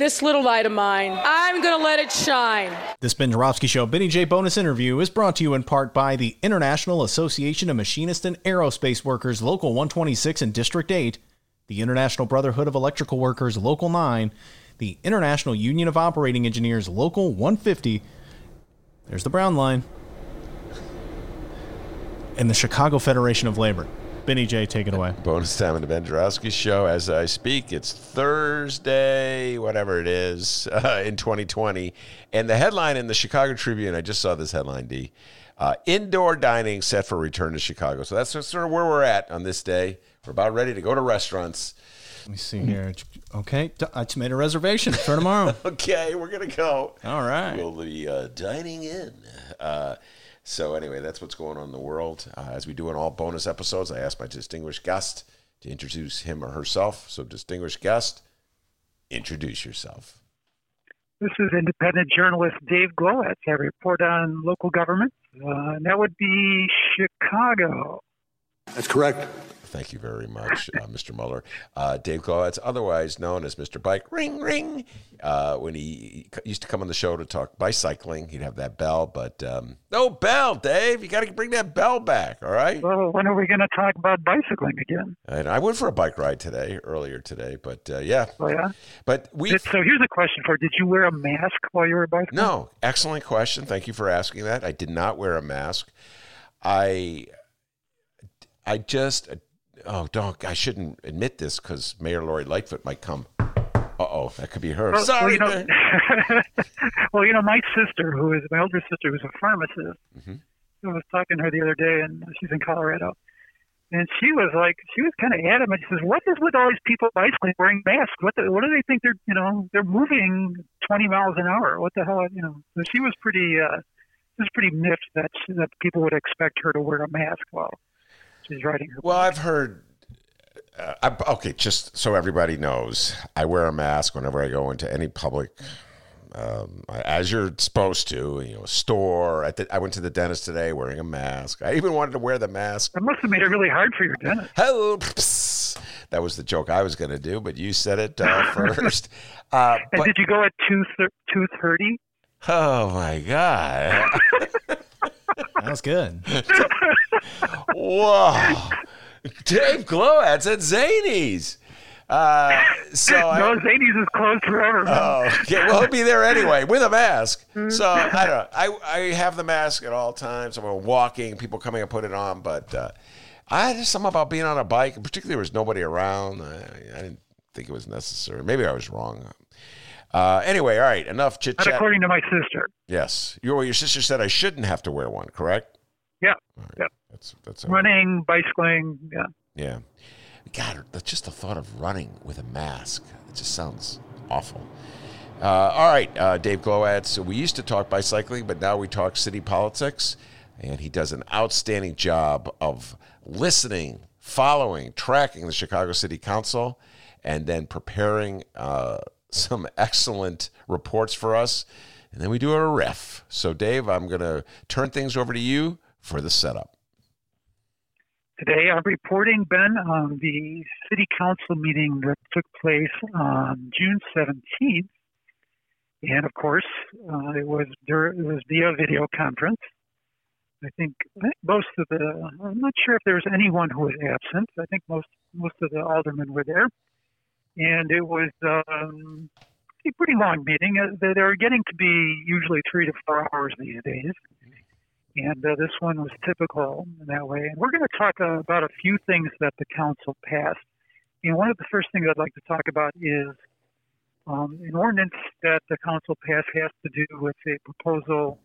This little light of mine, I'm going to let it shine. This Ben Joravsky Show Benny J bonus interview is brought to you in part by the International Association of Machinists and Aerospace Workers, Local 126 and District 8, the International Brotherhood of Electrical Workers, Local 9, the International Union of Operating Engineers, Local 150. There's the brown line. And the Chicago Federation of Labor. Benny J, take it away. Bonus time in the Ben Joravsky Show. As I speak, it's Thursday, whatever it is, uh, in 2020. And the headline in the Chicago Tribune, I just saw this headline, D. Uh, indoor dining set for return to Chicago. So that's sort of where we're at on this day. We're about ready to go to restaurants. Let me see here. Okay, I just made a reservation for tomorrow. okay, we're going to go. All right. We'll be uh, dining in. Uh, so anyway, that's what's going on in the world. Uh, as we do in all bonus episodes, I ask my distinguished guest to introduce him or herself. So, distinguished guest, introduce yourself. This is independent journalist Dave Glowacz. I report on local government. Uh, and that would be Chicago. That's correct. Thank you very much, uh, Mr. Mueller. Uh, Dave Glowacz, otherwise known as Mr. Bike, ring, ring. Uh, when he used to come on the show to talk bicycling, he'd have that bell, but um, no bell, Dave. You got to bring that bell back, all right? Well, when are we going to talk about bicycling again? And I went for a bike ride today, earlier today, but uh, yeah. Oh, yeah? But we. So here's a question for you. Did you wear a mask while you were bicycling? No. Excellent question. Thank you for asking that. I did not wear a mask. I. I just oh, don't, I shouldn't admit this because Mayor Lori Lightfoot might come. Uh oh, that could be her. Well, Sorry. Well you, know, well, you know, my sister, who is my older sister, who's a pharmacist, mm-hmm. I was talking to her the other day, and she's in Colorado. And she was like, she was kind of adamant. She says, "What is with all these people bicycling wearing masks? What, the, what do they think they're, you know, they're moving 20 miles an hour? What the hell, you know?" So she was pretty, uh, she was pretty miffed that that people would expect her to wear a mask while she's riding her. Well, I've heard. Uh, I, okay, just so everybody knows, I wear a mask whenever I go into any public, um, as you're supposed to. You know, store. I, th- I went to the dentist today wearing a mask. I even wanted to wear the mask. That must have made it really hard for your dentist. Hello. That was the joke I was going to do, but you said it uh, first. Uh, and but, did you go at two two thirty? Oh my god. that was good. Whoa. Dave Glowacz at Zanies. Uh, so no, I, Zanies is closed forever. Oh, okay. Well, he'll be there anyway with a mask. So I don't know. I, I have the mask at all times. I'm walking, people coming and put it on, but uh, I just something about being on a bike, particularly there was nobody around. I, I didn't think it was necessary. Maybe I was wrong. Uh, anyway, all right, enough chit chat. According to my sister. Yes, your your sister said I shouldn't have to wear one. Correct? Yeah. Right. Yeah. That's that's running, bicycling. Yeah. Yeah. God, that's just the thought of running with a mask. It just sounds awful. Uh, all right, uh, Dave Glowacz. So we used to talk bicycling, but now we talk city politics, and he does an outstanding job of listening, following, tracking the Chicago City Council, and then preparing uh, some excellent reports for us. And then we do a riff. So, Dave, I'm going to turn things over to you for the setup. Today, I'm reporting, Ben, on the city council meeting that took place on June 17th. And of course, uh, it was it was via video conference. I think most of the I'm not sure if there was anyone who was absent. I think most most of the aldermen were there, and it was um, a pretty long meeting. Uh, they're getting to be usually three to four hours these days. And uh, this one was typical in that way. And we're going to talk uh, about a few things that the council passed. And one of the first things I'd like to talk about is um, an ordinance that the council passed has to do with a proposal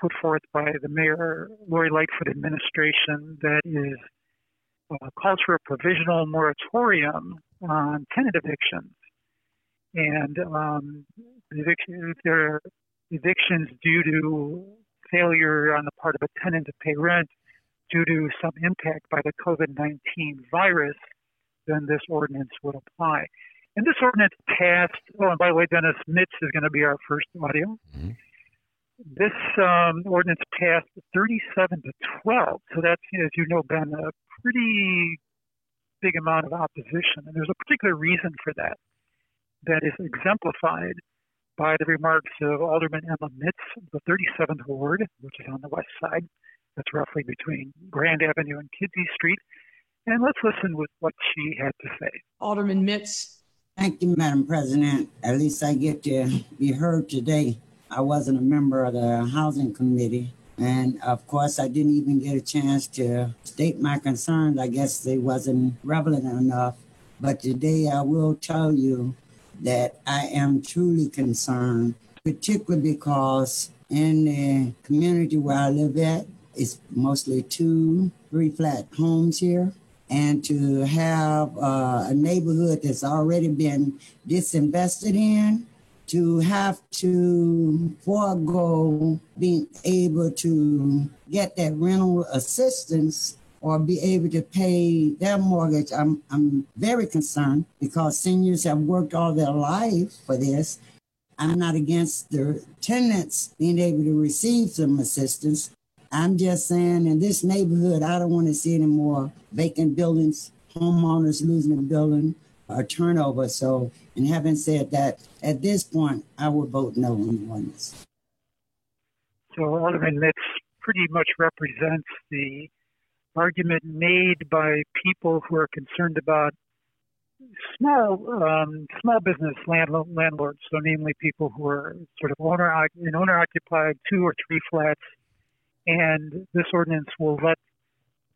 put forth by the mayor, Lori Lightfoot administration, that is uh, calls for a provisional moratorium on tenant evictions. and um, eviction, if there are evictions due to failure on the part of a tenant to pay rent due to some impact by the COVID-19 virus, then this ordinance would apply. And this ordinance passed. Oh, and by the way, Dennis Mitts is going to be our first audio. Mm-hmm. This um, ordinance passed 37 to 12. So that's, as you know, been a pretty big amount of opposition. And there's a particular reason for that that is exemplified by the remarks of Alderman Emma Mitts, of the 37th Ward, which is on the west side. That's roughly between Grand Avenue and Kinzie Street. And let's listen with what she had to say. Alderman Mitts. Thank you, Madam President. At least I get to be heard today. I wasn't a member of the Housing Committee. And of course, I didn't even get a chance to state my concerns. I guess they wasn't relevant enough. But today I will tell you that I am truly concerned, particularly because in the community where I live at, it's mostly two, three flat homes here. And to have uh, a neighborhood that's already been disinvested in, to have to forego being able to get that rental assistance or be able to pay their mortgage, I'm, I'm very concerned because seniors have worked all their life for this. I'm not against the tenants being able to receive some assistance. I'm just saying in this neighborhood, I don't want to see any more vacant buildings, homeowners losing a building, or turnover. So, and having said that, at this point, I would vote no on the this. So, Alderman Mitts pretty much represents the argument made by people who are concerned about small um, small business land, landlords, so namely people who are sort of owner in owner occupied two or three flats, and this ordinance will let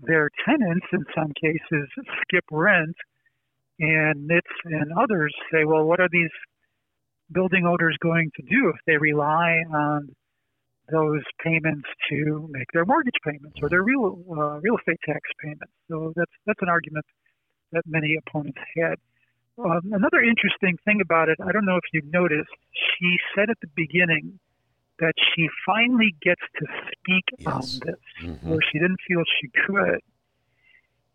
their tenants, in some cases, skip rent, and Mitts and others say, well, what are these building owners going to do if they rely on those payments to make their mortgage payments or their real uh, real estate tax payments. So that's that's an argument that many opponents had. Um, another interesting thing about it, I don't know if you noticed, she said at the beginning that she finally gets to speak yes. on this, mm-hmm. where she didn't feel she could.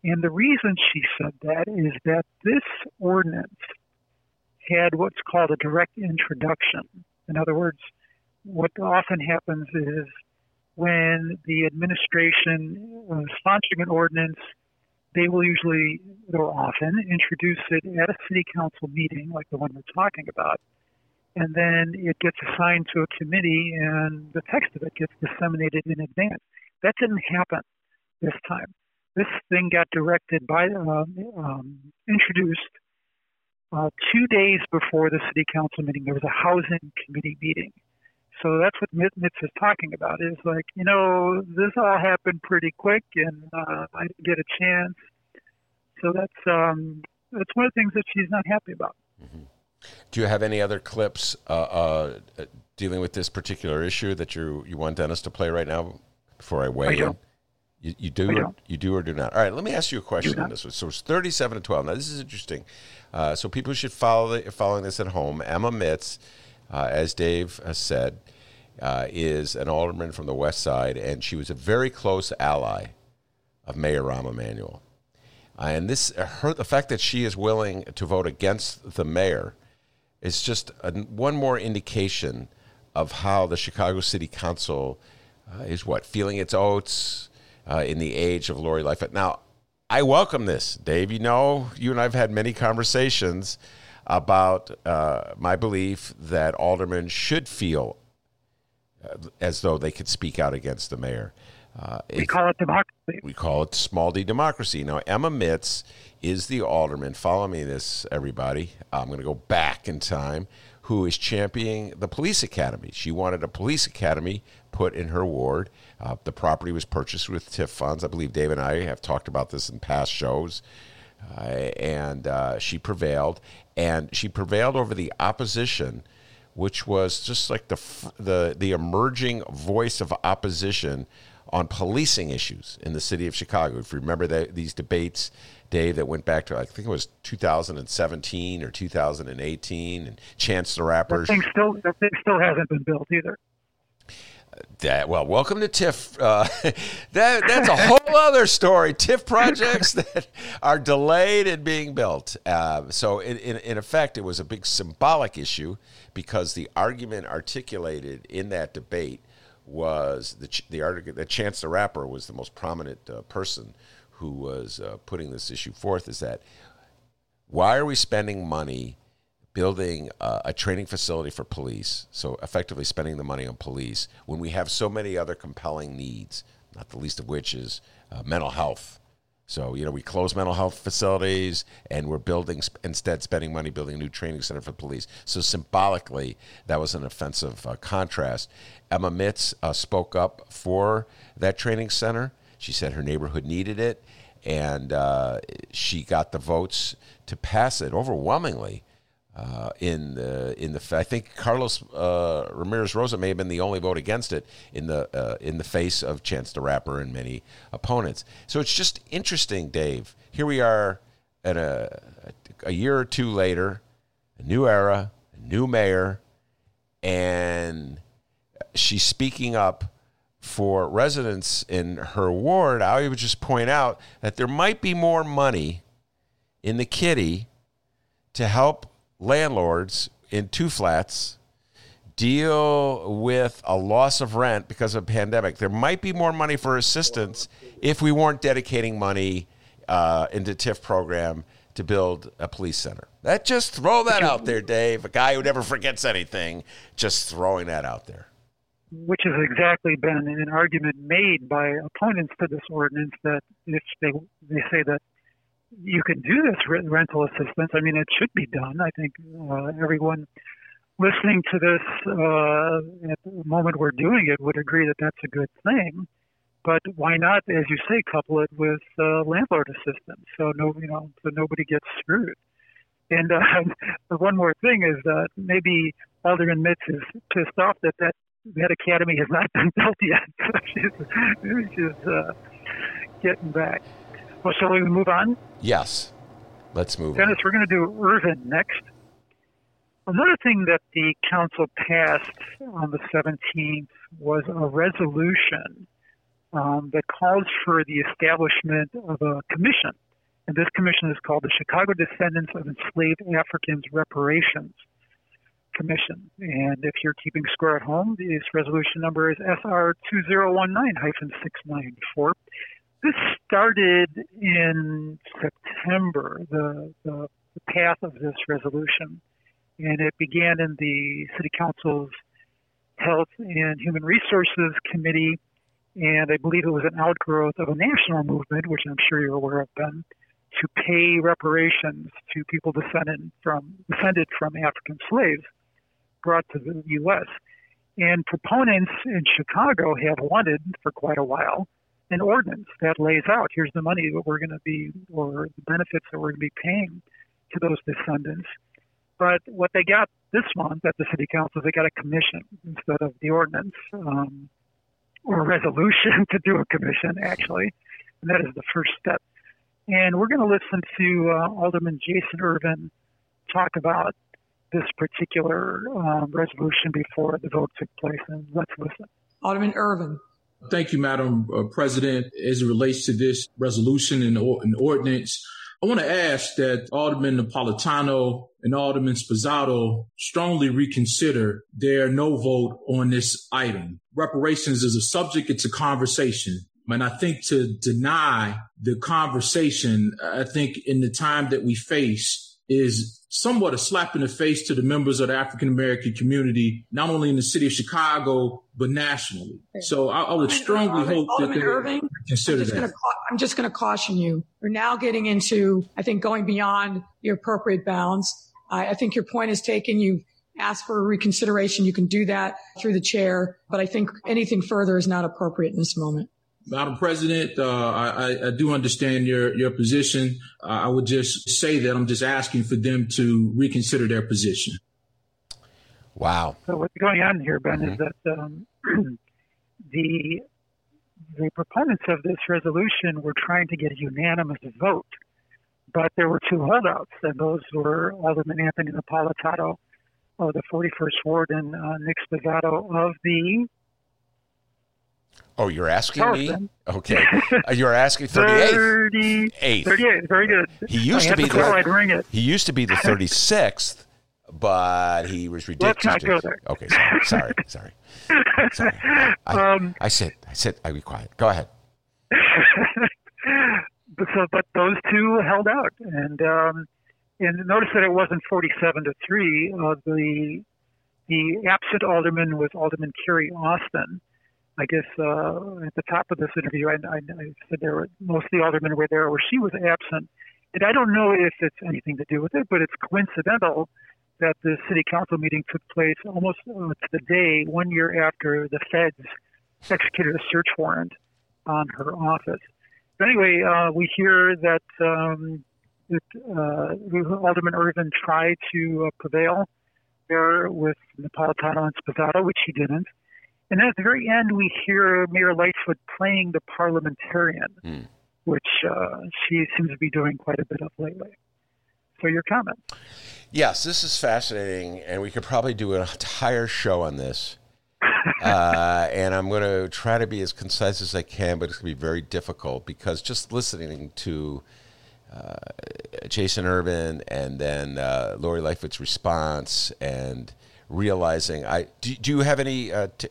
And the reason she said that is that this ordinance had what's called a direct introduction. In other words, what often happens is when the administration is sponsoring an ordinance, they will usually, or often, introduce it at a city council meeting, like the one we're talking about, and then it gets assigned to a committee, and the text of it gets disseminated in advance. That didn't happen this time. This thing got directed by, um, um, introduced uh, two days before the city council meeting. There was a housing committee meeting so that's what Mitts is talking about. Is like, you know, this all happened pretty quick, and uh, I didn't get a chance. So that's um, that's one of the things that she's not happy about. Mm-hmm. Do you have any other clips uh, uh, dealing with this particular issue that you you want Dennis to play right now before I weigh I in? You, you do or, you do or do not. All right, let me ask you a question on this one. So it's thirty-seven to twelve. Now this is interesting. Uh, so people should follow the, following this at home. Emma Mitts uh, as Dave has said, uh, is an alderman from the West Side, and she was a very close ally of Mayor Rahm Emanuel. Uh, and this, her, the fact that she is willing to vote against the mayor is just a, one more indication of how the Chicago City Council uh, is what feeling its oats uh, in the age of Lori Lightfoot. Now, I welcome this, Dave. You know, you and I've had many conversations about uh, my belief that aldermen should feel uh, as though they could speak out against the mayor. Uh, we call it democracy. We call it small d democracy. Now, Emma Mitts is the alderman. Follow me, this everybody. I'm going to go back in time. Who is championing the police academy? She wanted a police academy put in her ward. Uh, the property was purchased with TIF funds. I believe Dave and I have talked about this in past shows. Uh, and uh, she prevailed and she prevailed over the opposition, which was just like the the the emerging voice of opposition on policing issues in the city of Chicago. If you remember the, these debates, Dave, that went back to I think it was 2017 or 2018, and Chance the Rapper. That thing still that thing still hasn't been built either. That well, welcome to TIF. Uh, that that's a whole other story. TIF projects that are delayed in being built. Uh, so in, in, in effect, it was a big symbolic issue because the argument articulated in that debate was the the argument that Chance the Rapper was the most prominent uh, person who was uh, putting this issue forth. Is that why are we spending money? Building uh, a training facility for police, so effectively spending the money on police, when we have so many other compelling needs, not the least of which is uh, mental health. So, you know, we close mental health facilities and we're building, instead, spending money building a new training center for police. So, symbolically, that was an offensive uh, contrast. Emma Mitts uh, spoke up for that training center. She said her neighborhood needed it, and uh, she got the votes to pass it overwhelmingly uh, in the in the I think Carlos uh, Ramirez Rosa may have been the only vote against it in the uh, in the face of Chance the Rapper and many opponents. So it's just interesting, Dave. Here we are at a a year or two later, a new era, a new mayor, and she's speaking up for residents in her ward. I would just point out that there might be more money in the kitty to help landlords in two flats deal with a loss of rent because of a pandemic. There might be more money for assistance if we weren't dedicating money uh, into TIF program to build a police center. That just throw that out there, Dave. A guy who never forgets anything, just throwing that out there. Which has exactly been an argument made by opponents to this ordinance that if they they say that you can do this rental assistance. I mean, it should be done. I think uh, everyone listening to this uh, at the moment we're doing it would agree that that's a good thing. But why not, as you say, couple it with uh, landlord assistance so no, you know, so nobody gets screwed. And uh, one more thing is that maybe Alderman Mitts is pissed off that that, that academy has not been built yet. So she's she's uh, getting back. Well, shall we move on? Yes. Let's move Dennis, on. we're going to do Ervin next. Another thing that the council passed on the 17th was a resolution um, that calls for the establishment of a commission. And this commission is called the Chicago Descendants of Enslaved Africans Reparations Commission. And if you're keeping score at home, this resolution number is SR 2019 694 this started in September, the, the, the path of this resolution, and it began in the City Council's Health and Human Resources Committee, and I believe it was an outgrowth of a national movement, which I'm sure you're aware of, Ben, to pay reparations to people descended from descended from African slaves brought to the U.S. And proponents in Chicago have wanted for quite a while an ordinance that lays out here's the money that we're going to be, or the benefits that we're going to be paying to those descendants. But what they got this month at the city council they got a commission instead of the ordinance um, or resolution to do a commission, actually. And that is the first step. And we're going to listen to uh, Alderman Jason Ervin talk about this particular um, resolution before the vote took place. And let's listen. Alderman Ervin. Thank you, Madam uh, President. As it relates to this resolution and, ordinance, I want to ask that Alderman Napolitano and Alderman Sposato strongly reconsider their no vote on this item. Reparations is a subject, it's a conversation. And I think to deny the conversation, I think in the time that we face is somewhat a slap in the face to the members of the African American community, not only in the city of Chicago, but nationally. So I, I would strongly Alderman, hope Alderman that they Irving, consider I'm just that. Gonna, I'm just going to caution you. We're now getting into, I think, going beyond the appropriate bounds. I, I think your point is taken. You've asked for a reconsideration. You can do that through the chair, but I think anything further is not appropriate in this moment. Madam President, uh, I, I, do understand your, your position. Uh, I would just say that I'm just asking for them to reconsider their position. Wow. So what's going on here, Ben, mm-hmm. is that um, the the proponents of this resolution were trying to get a unanimous vote, but there were two holdouts, and those were Alderman Anthony Napolitano of the 41st Ward and uh, Nick Sposato of the Oh, you're asking Charleston. me? Okay. Uh, you're asking 38th. 38th. 38th. Very good. He used I to be the I'd ring it. He used to be the 36th, but he was ridiculous. Let's not go there. Okay, sorry, sorry, sorry. sorry. I, Um, I said, I said, I be quiet. Go ahead. but so, but those two held out, and um, and notice that it wasn't forty-seven to three. Uh, the the absent alderman was Alderman Carrie Austin. I guess uh, at the top of this interview, I, I, I said there were most of the aldermen were there, where she was absent, and I don't know if it's anything to do with it, but it's coincidental that the city council meeting took place almost uh, to the day one year after the feds executed a search warrant on her office. But anyway, uh, we hear that, um, that uh, Alderman Ervin tried to uh, prevail there with Napolitano and Sposato, which he didn't. And then at the very end, we hear Mayor Lightfoot playing the parliamentarian, which uh, she seems to be doing quite a bit of lately. So, your comment? Yes, this is fascinating, and we could probably do an entire show on this. uh, and I'm going to try to be as concise as I can, but it's going to be very difficult because just listening to uh, Jason Ervin and then uh, Lori Lightfoot's response and realizing I do, do you have any uh, t-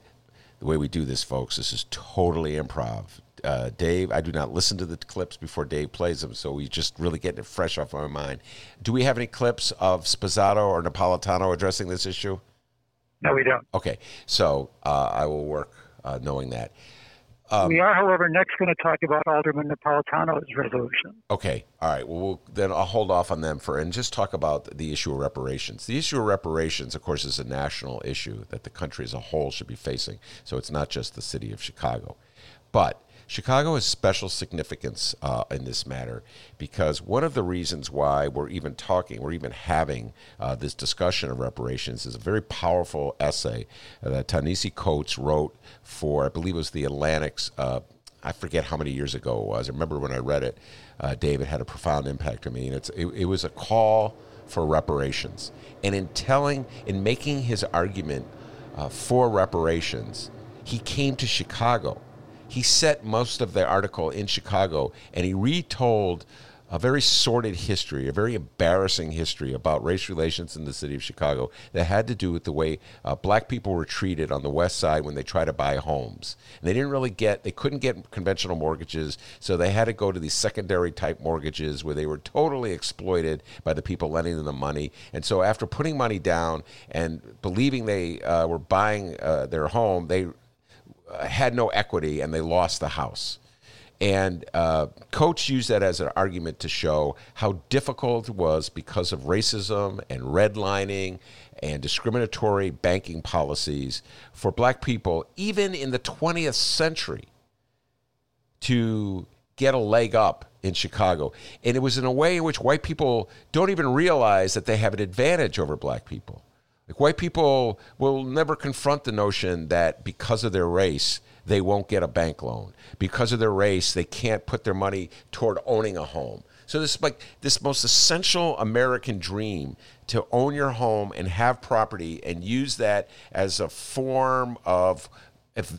the way we do this, folks? This is totally improv. Uh, Dave, I do not listen to the clips before Dave plays them, so we just really getting it fresh off our mind. Do we have any clips of Sposato or Napolitano addressing this issue? No, we don't. Okay, so uh, I will work uh, knowing that. Um, we are, however, next going to talk about Alderman Napolitano's resolution. Okay, all right. Well, we'll, then I'll hold off on them for and just talk about the issue of reparations. The issue of reparations, of course, is a national issue that the country as a whole should be facing. So it's not just the city of Chicago, but Chicago has special significance uh, in this matter because one of the reasons why we're even talking, we're even having uh, this discussion of reparations is a very powerful essay that Ta-Nehisi Coates wrote for, I believe it was the Atlantic's. Uh, I forget how many years ago it was. I remember when I read it, uh, David had a profound impact on me. And it's, it, it was a call for reparations. And in telling, in making his argument uh, for reparations, he came to Chicago he set most of the article in Chicago and he retold a very sordid history, a very embarrassing history about race relations in the city of Chicago that had to do with the way uh, black people were treated on the west side when they tried to buy homes. And they didn't really get, they couldn't get conventional mortgages, so they had to go to these secondary type mortgages where they were totally exploited by the people lending them the money. And so after putting money down and believing they uh, were buying uh, their home, they had no equity and they lost the house. And uh, Coates used that as an argument to show how difficult it was because of racism and redlining and discriminatory banking policies for black people, even in the 20th century, to get a leg up in Chicago. And it was in a way in which white people don't even realize that they have an advantage over black people. Like white people will never confront the notion that because of their race, they won't get a bank loan. Because of their race, they can't put their money toward owning a home. So this is like this most essential American dream to own your home and have property and use that as a form of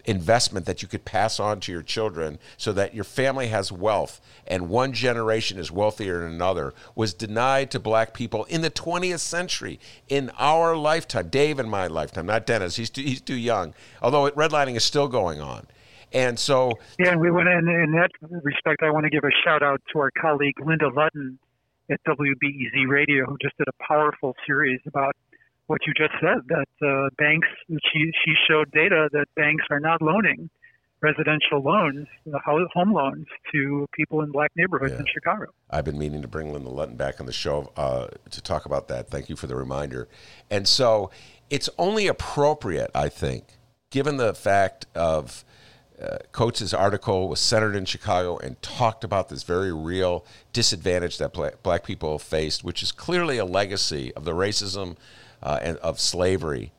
investment that you could pass on to your children so that your family has wealth and one generation is wealthier than another was denied to black people in the 20th century in our lifetime. Dave in my lifetime not dennis. He's too, he's too young although redlining is still going on. And so yeah and we went in in that respect i want to give a shout out to our colleague linda Lutton at wbez radio who just did a powerful series about what you just said that uh, banks she she showed data that banks are not loaning residential loans home loans to people in black neighborhoods yeah. in chicago. I've been meaning to bring linda Lutton back on the show uh, to talk about that. Thank you for the reminder. And so it's only appropriate i think given the fact of uh, Coates' article was centered in Chicago and talked about this very real disadvantage that black people faced, which is clearly a legacy of the racism uh, and of slavery.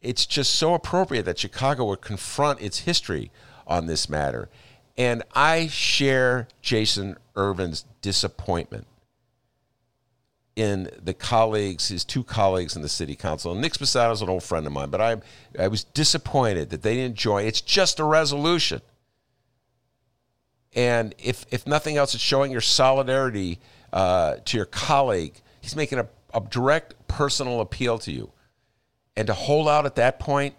It's just so appropriate that Chicago would confront its history on this matter. And I share Jason Ervin's disappointment in the colleagues, his two colleagues in the city council. Nick Sposato is an old friend of mine, but I, I was disappointed that they didn't join. It's just a resolution. And if, if nothing else, it's showing your solidarity uh, to your colleague. He's making a, a direct personal appeal to you. And to hold out at that point,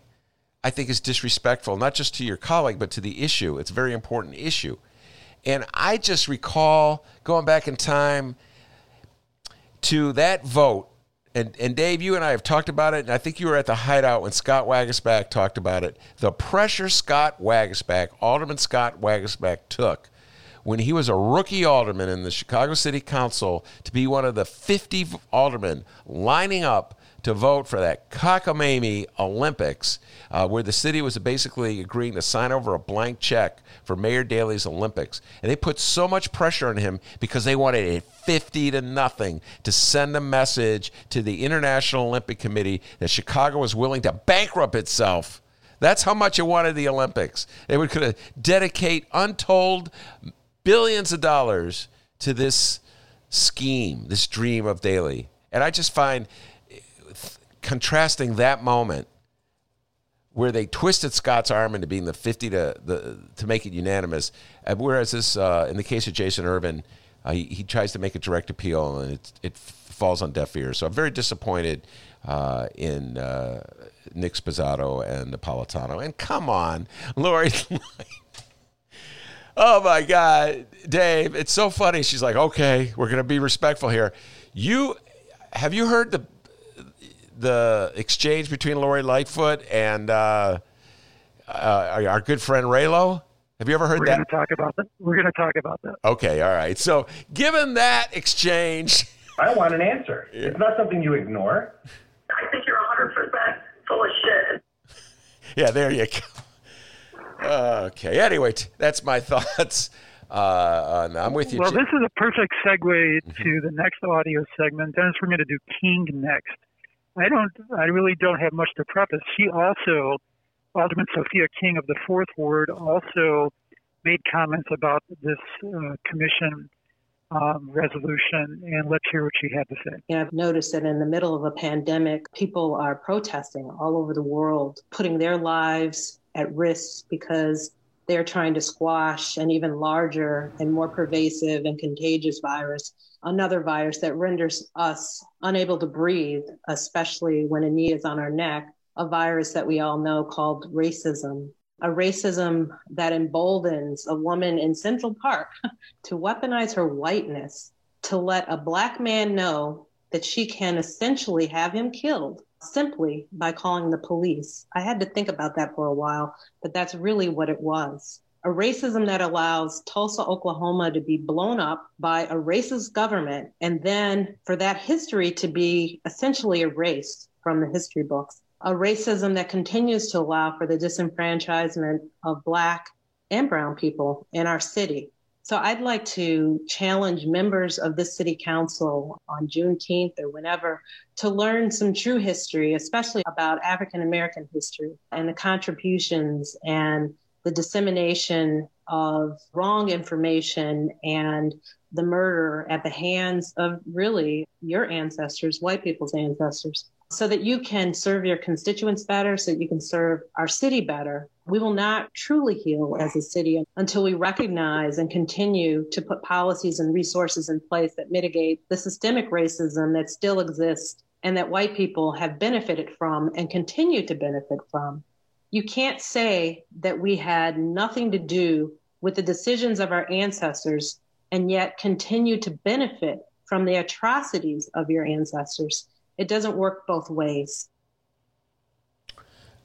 I think is disrespectful, not just to your colleague, but to the issue. It's a very important issue. And I just recall going back in time to that vote. And, and Dave, you and I have talked about it, and I think you were at the hideout when Scott Waguespack talked about it. The pressure Scott Waguespack, Alderman Scott Waguespack, took when he was a rookie alderman in the Chicago City Council to be one of the 50 aldermen lining up to vote for that cockamamie Olympics, uh, where the city was basically agreeing to sign over a blank check for Mayor Daley's Olympics. And they put so much pressure on him because they wanted a 50 to nothing to send a message to the International Olympic Committee that Chicago was willing to bankrupt itself. That's how much it wanted the Olympics. They would could dedicate untold billions of dollars to this scheme, this dream of Daley. And I just find contrasting that moment where they twisted Scott's arm into being the 50 to the to make it unanimous, and whereas this uh, in the case of Jason Ervin, uh, he, he, tries to make a direct appeal and it it falls on deaf ears. So I'm very disappointed uh, in uh, Nick Sposato and Napolitano. And come on, Lori. oh my God, Dave, it's so funny. She's like, okay, we're going to be respectful here. You have you heard the the exchange between Lori Lightfoot and uh, uh, our good friend Raylo? Have you ever heard We're that? We're going to talk about that. We're going to talk about that. Okay, all right. So, given that exchange, I want an answer. Yeah. It's not something you ignore. I think you're 100 percent full of shit. Yeah, there you go. Okay. Anyway, that's my thoughts. Uh, I'm with you. Well, this is a perfect segue mm-hmm. to the next audio segment. Dennis, we're going to do King next. I don't. I really don't have much to preface. She also, Alderman Sophia King of the Fourth Ward, also made comments about this uh, commission um, resolution, and let's hear what she had to say. Yeah, I've noticed that in the middle of a pandemic, people are protesting all over the world, putting their lives at risk because they're trying to squash an even larger and more pervasive and contagious virus another virus that renders us unable to breathe, especially when a knee is on our neck, a virus that we all know called racism. A racism that emboldens a woman in Central Park to weaponize her whiteness to let a black man know that she can essentially have him killed simply by calling the police. I had to think about that for a while, but that's really what it was a racism that allows Tulsa, Oklahoma to be blown up by a racist government, and then for that history to be essentially erased from the history books. A racism that continues to allow for the disenfranchisement of Black and Brown people in our city. So I'd like to challenge members of the city council on Juneteenth or whenever to learn some true history, especially about African American history and the contributions and the dissemination of wrong information and the murder at the hands of really your ancestors, white people's ancestors, so that you can serve your constituents better, so that you can serve our city better. We will not truly heal as a city until we recognize and continue to put policies and resources in place that mitigate the systemic racism that still exists and that white people have benefited from and continue to benefit from you can't say that we had nothing to do with the decisions of our ancestors and yet continue to benefit from the atrocities of your ancestors. It doesn't work both ways.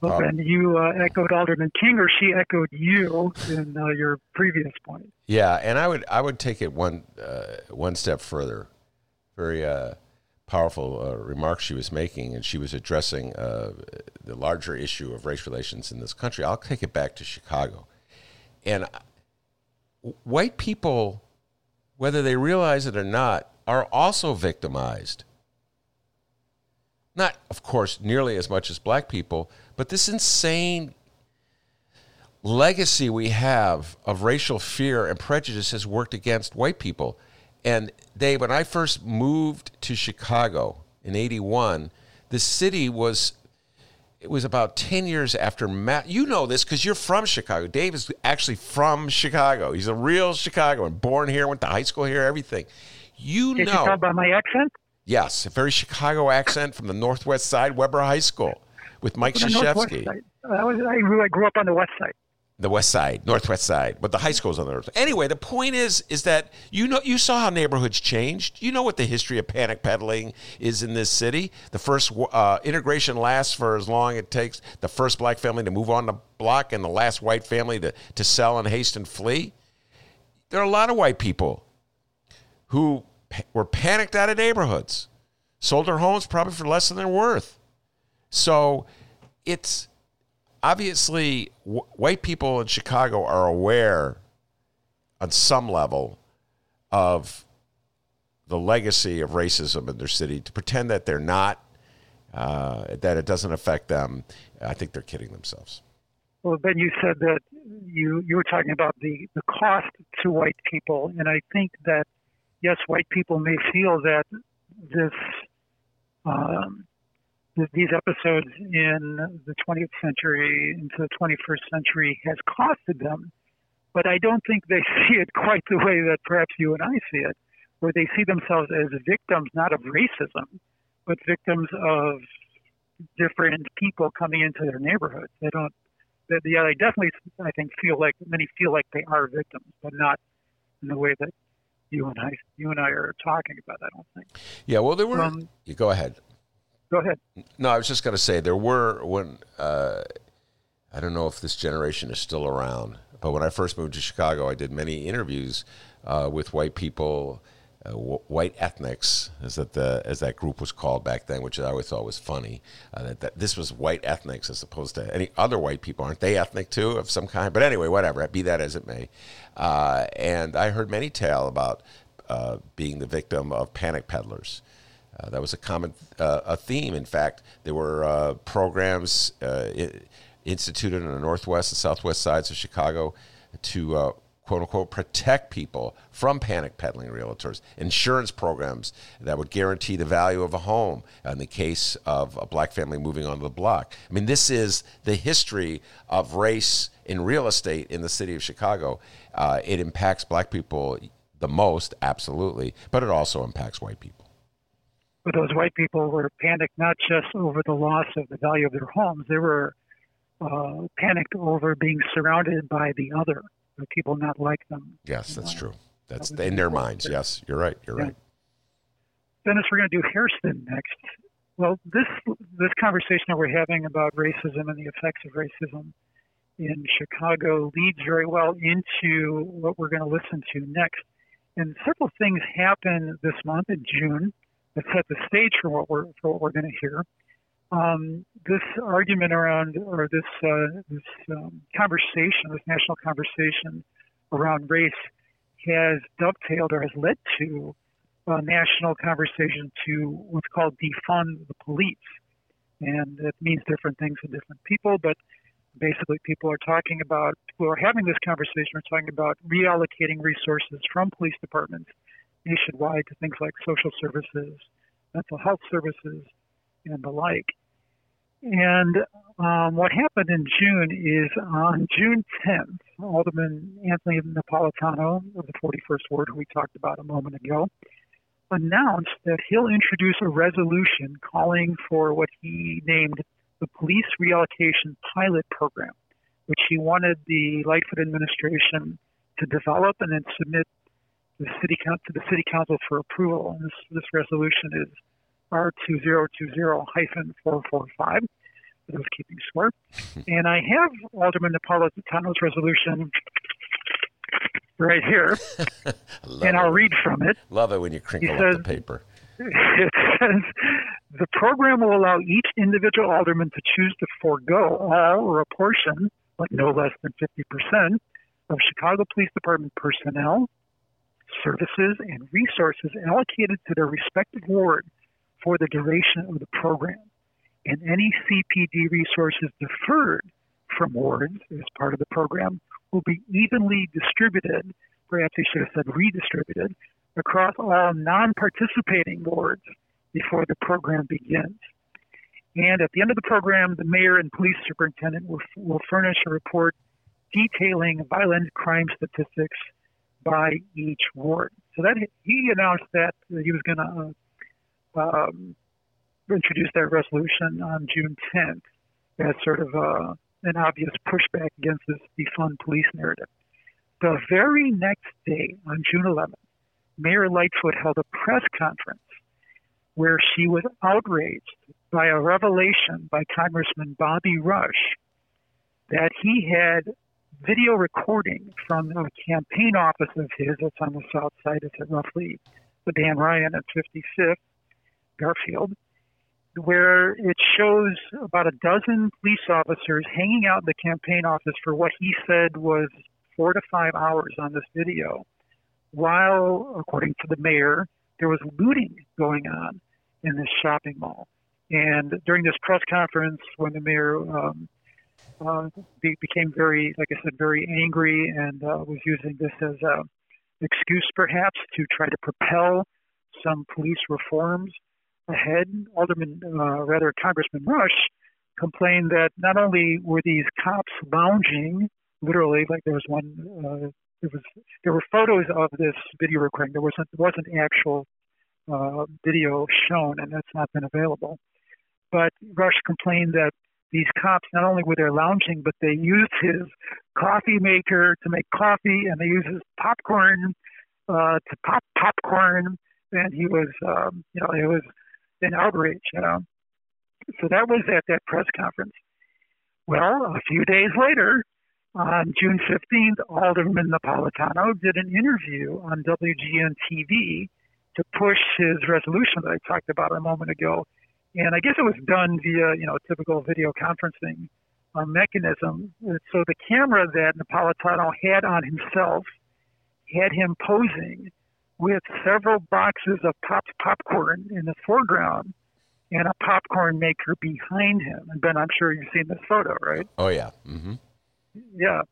Well, and you uh, echoed Alderman King, or she echoed you in uh, your previous point. Yeah, and I would I would take it one uh, one step further. Very uh, powerful uh, remarks she was making, and she was addressing uh, the larger issue of race relations in this country. I'll take it back to Chicago. And white people, whether they realize it or not, are also victimized. Not, of course, nearly as much as black people, but this insane legacy we have of racial fear and prejudice has worked against white people. And Dave, when I first moved to Chicago in 81, the city was it was about 10 years after Matt. You know this because you're from Chicago. Dave is actually from Chicago. He's a real Chicagoan, born here, went to high school here, everything. You Did know. you by my accent? Yes, a very Chicago accent from the Northwest Side, Weber High School, with Mike The Northwest Krzyzewski. side. I, was, I, grew, up on the west side. The West Side, Northwest Side, but the high school's on the north. Anyway, the point is, is that you know, you saw how neighborhoods changed. You know what the history of panic peddling is in this city. The first uh, integration lasts for as long it takes the first black family to move on the block and the last white family to to sell and haste and flee. There are a lot of white people who were panicked out of neighborhoods, sold their homes probably for less than they're worth. So it's obviously w- white people in Chicago are aware on some level of the legacy of racism in their city. To pretend that they're not, uh, that it doesn't affect them, I think they're kidding themselves. Well, Ben, you said that you you were talking about the the cost to white people, and I think that yes, white people may feel that this um, these episodes in the 20th century into the 21st century has costed them, but I don't think they see it quite the way that perhaps you and I see it, where they see themselves as victims not of racism, but victims of different people coming into their neighborhoods. They don't that yeah, they definitely I think feel like many feel like they are victims, but not in the way that you and I you and I are talking about. I don't think. Yeah, well, there were. Um, you go ahead. Go ahead. No, I was just going to say there were when uh, I don't know if this generation is still around, but when I first moved to Chicago, I did many interviews uh, with white people, uh, w- white ethnics, as that the as that group was called back then, which I always thought was funny. Uh, that, that this was white ethnics as opposed to any other white people. Aren't they ethnic too of some kind? But anyway, whatever. Be that as it may, uh, and I heard many tell about uh, being the victim of panic peddlers. Uh, that was a common uh, a theme. In fact, there were uh, programs uh, instituted on the northwest and southwest sides of Chicago to uh, quote unquote protect people from panic peddling realtors. Insurance programs that would guarantee the value of a home in the case of a black family moving onto the block. I mean, this is the history of race in real estate in the city of Chicago. It impacts black people the most, absolutely, but it also impacts white people. But those white people were panicked not just over the loss of the value of their homes; they were uh, panicked over being surrounded by the other, the people not like them. Yes, that's true. That's that in their minds. Yes, you're right. You're Yeah. right. Dennis, we're going to do Hairston next. Well, this this conversation that we're having about racism and the effects of racism in Chicago leads very well into what we're going to listen to next. And several things happen this month in June that set the stage for what we're for what we're going to hear. Um, this argument around, or this uh, this um, conversation, this national conversation around race, has dovetailed or has led to a national conversation to what's called defund the police. And it means different things to different people, but basically people are talking about, who are having this conversation are talking about reallocating resources from police departments nationwide to things like social services, mental health services, and the like. And um, what happened in June is on June 10th, Alderman Anthony Napolitano of the 41st Ward, who we talked about a moment ago, announced that he'll introduce a resolution calling for what he named the Police Reallocation Pilot Program, which he wanted the Lightfoot administration to develop and then submit the city to the city council for approval. And this, this resolution is R two zero two zero hyphen four four five. for those keeping score. and I have Alderman Napolitano's resolution right here, and I'll read from it. Love it when you crinkle He up says- the paper. It says the program will allow each individual alderman to choose to forego all or a portion, but no less than 50%, of Chicago Police Department personnel, services, and resources allocated to their respective ward for the duration of the program, and any CPD resources deferred from wards as part of the program will be evenly distributed, perhaps he should have said redistributed, across all non participating wards before the program begins. And at the end of the program, the mayor and police superintendent will, will furnish a report detailing violent crime statistics by each ward. So that he announced that he was going to uh, um, introduce that resolution on June 10th as sort of uh, an obvious pushback against this defund police narrative. The very next day, on June 11th, Mayor Lightfoot held a press conference where she was outraged by a revelation by Congressman Bobby Rush that he had video recording from a campaign office of his that's on the south side. It's at roughly the Dan Ryan at 55th, Garfield, where it shows about a dozen police officers hanging out in the campaign office for what he said was four to five hours on this video, while, according to the mayor, there was looting going on in this shopping mall. And during this press conference, when the mayor um, uh, be, became very, like I said, very angry and uh, was using this as an excuse, perhaps, to try to propel some police reforms ahead. Alderman, uh, rather, Congressman Rush complained that not only were these cops lounging, literally, like there was one, uh, there was there were photos of this video recording. There wasn't there wasn't actual uh, video shown, and that's not been available. But Rush complained that these cops not only were there lounging, but they used his coffee maker to make coffee, and they used his popcorn uh, to pop popcorn. And he was, um, you know, it was an outrage, you know. So that was at that press conference. Well, a few days later, on June 15th, Alderman Napolitano did an interview on WGN TV to push his resolution that I talked about a moment ago and I guess it was done via, you know, typical video conferencing uh, mechanism. So the camera that Napolitano had on himself had him posing with several boxes of popped popcorn in the foreground and a popcorn maker behind him. And Ben, I'm sure you've seen this photo, right? Oh yeah. Mm-hmm. Yeah.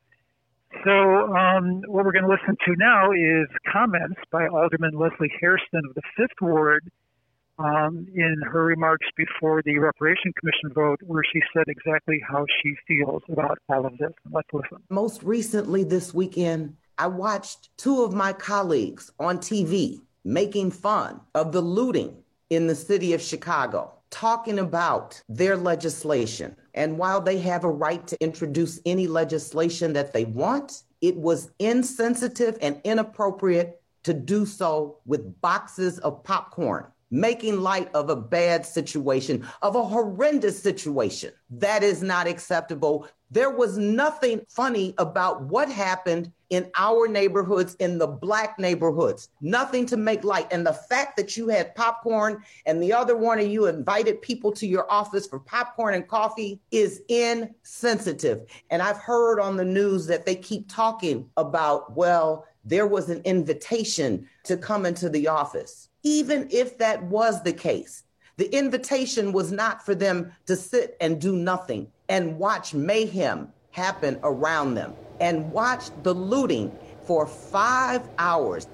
So um, what we're going to listen to now is comments by Alderman Leslie Hairston of the Fifth Ward um, in her remarks before the Reparation Commission vote, where she said exactly how she feels about all of this. Let's listen. Most recently this weekend, I watched two of my colleagues on TV making fun of the looting in the city of Chicago, talking about their legislation. And while they have a right to introduce any legislation that they want, it was insensitive and inappropriate to do so with boxes of popcorn making light of a bad situation, of a horrendous situation. That is not acceptable. There was nothing funny about what happened in our neighborhoods, in the black neighborhoods, nothing to make light. And the fact that you had popcorn and the other one of you invited people to your office for popcorn and coffee is insensitive. And I've heard on the news that they keep talking about, well, there was an invitation to come into the office even if that was the case, the invitation was not for them to sit and do nothing and watch mayhem happen around them and watch the looting for five hours.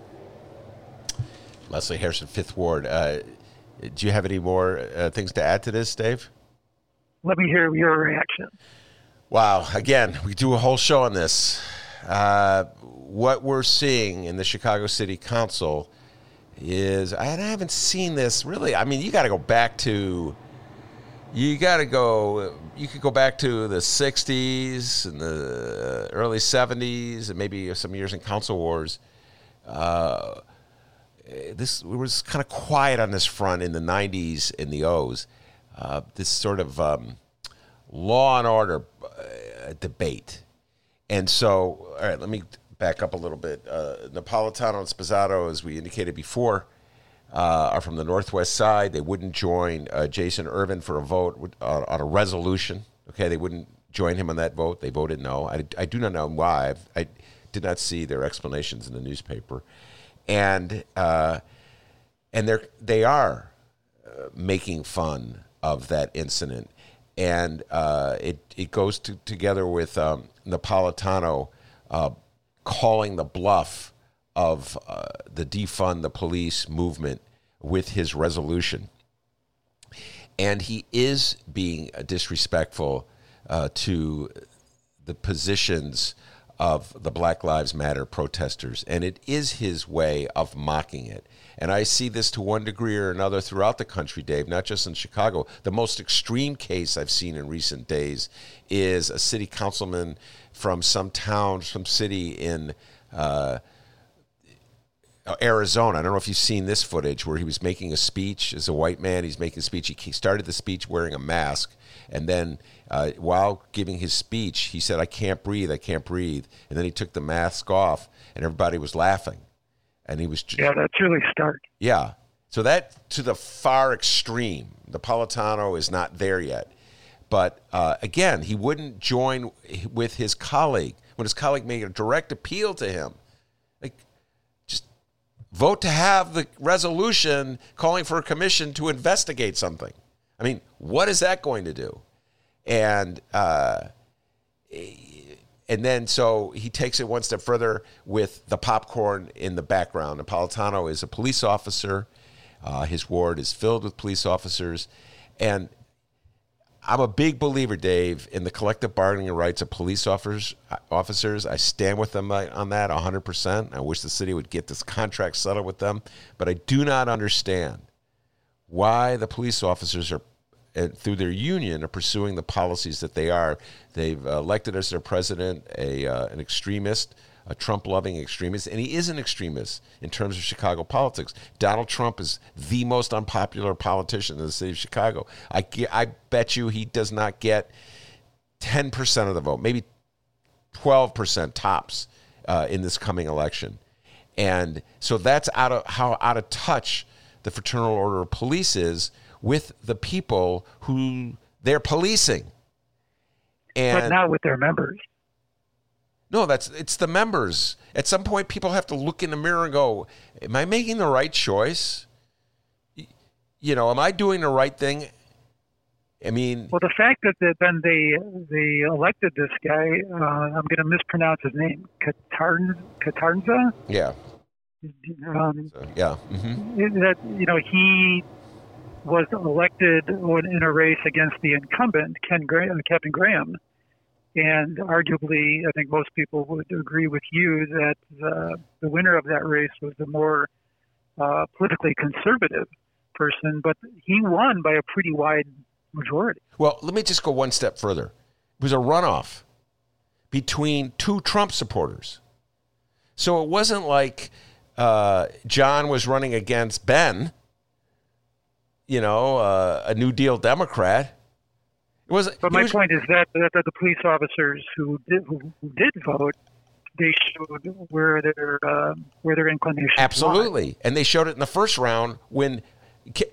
Leslie Hairston, Fifth Ward. Uh, do you have any more uh, things to add to this, Dave? Let me hear your reaction. Wow. Again, we do a whole show on this. Uh, what we're seeing in the Chicago City Council is I haven't seen this really. I mean, you got to go back to you got to go you could go back to the 60s and the early 70s and maybe some years in council wars uh, this was kind of quiet on this front in the 90s in the o's uh, this sort of um, law and order uh, debate and so all right let me back up a little bit. Uh, Napolitano and Sposato, as we indicated before, uh, are from the Northwest side. They wouldn't join uh, Jason Ervin for a vote on, on, a resolution. Okay, they wouldn't join him on that vote. They voted no. I, I do not know why. I've, i did not see their explanations in the newspaper, and uh, and they're they are uh, making fun of that incident. and uh, it it goes to, together with um, Napolitano uh, calling the bluff of uh, the defund the police movement with his resolution, and he is being disrespectful uh, to the positions of the Black Lives Matter protesters, and it is his way of mocking it. And I see this to one degree or another throughout the country, Dave, not just in Chicago. The most extreme case I've seen in recent days is a city councilman from some town, some city in uh, Arizona. I don't know if you've seen this footage where he was making a speech as a white man. He's making a speech. He started the speech wearing a mask, and then uh, while giving his speech, he said, "I can't breathe. I can't breathe." And then he took the mask off, and everybody was laughing and he was just, yeah that's really stark. Yeah. So that to the far extreme the Napolitano is not there yet. But uh, again he wouldn't join with his colleague. When his colleague made a direct appeal to him like just vote to have the resolution calling for a commission to investigate something. I mean what is that going to do? And uh, and then so he takes it one step further with the popcorn in the background. Napolitano is a police officer. Uh, his ward is filled with police officers. And I'm a big believer, Dave, in the collective bargaining rights of police officers. Officers, I stand with them on that 100%. I wish the city would get this contract settled with them, but I do not understand why the police officers are and through their union are pursuing the policies that they are. They've elected as their president a uh, an extremist, a Trump-loving extremist, and he is an extremist in terms of Chicago politics. Donald Trump is the most unpopular politician in the city of Chicago. I I bet you he does not get ten percent of the vote, maybe twelve percent tops uh, in this coming election, and so that's out of how out of touch the Fraternal Order of Police is with the people who they're policing. And but not with their members. No, that's it's the members. At some point, people have to look in the mirror and go, "Am I making the right choice? You know, am I doing the right thing?" I mean, well, the fact that they, then they they elected this guy, uh, I'm going to mispronounce his name, Katarn, Katarnza. Yeah. Um, so, yeah. Mm-hmm. That you know he was elected in a race against the incumbent, Ken Graham, Kevin Graham. And arguably, I think most people would agree with you that the, the winner of that race was the more uh, politically conservative person, but he won by a pretty wide majority. Well, let me just go one step further. It was a runoff between two Trump supporters. So it wasn't like uh, John was running against Ben you know, uh, a New Deal Democrat. It was. But my was, point is that, that, the police officers who did who did vote, they showed where their uh, where their inclination. Absolutely, and they showed it in the first round when.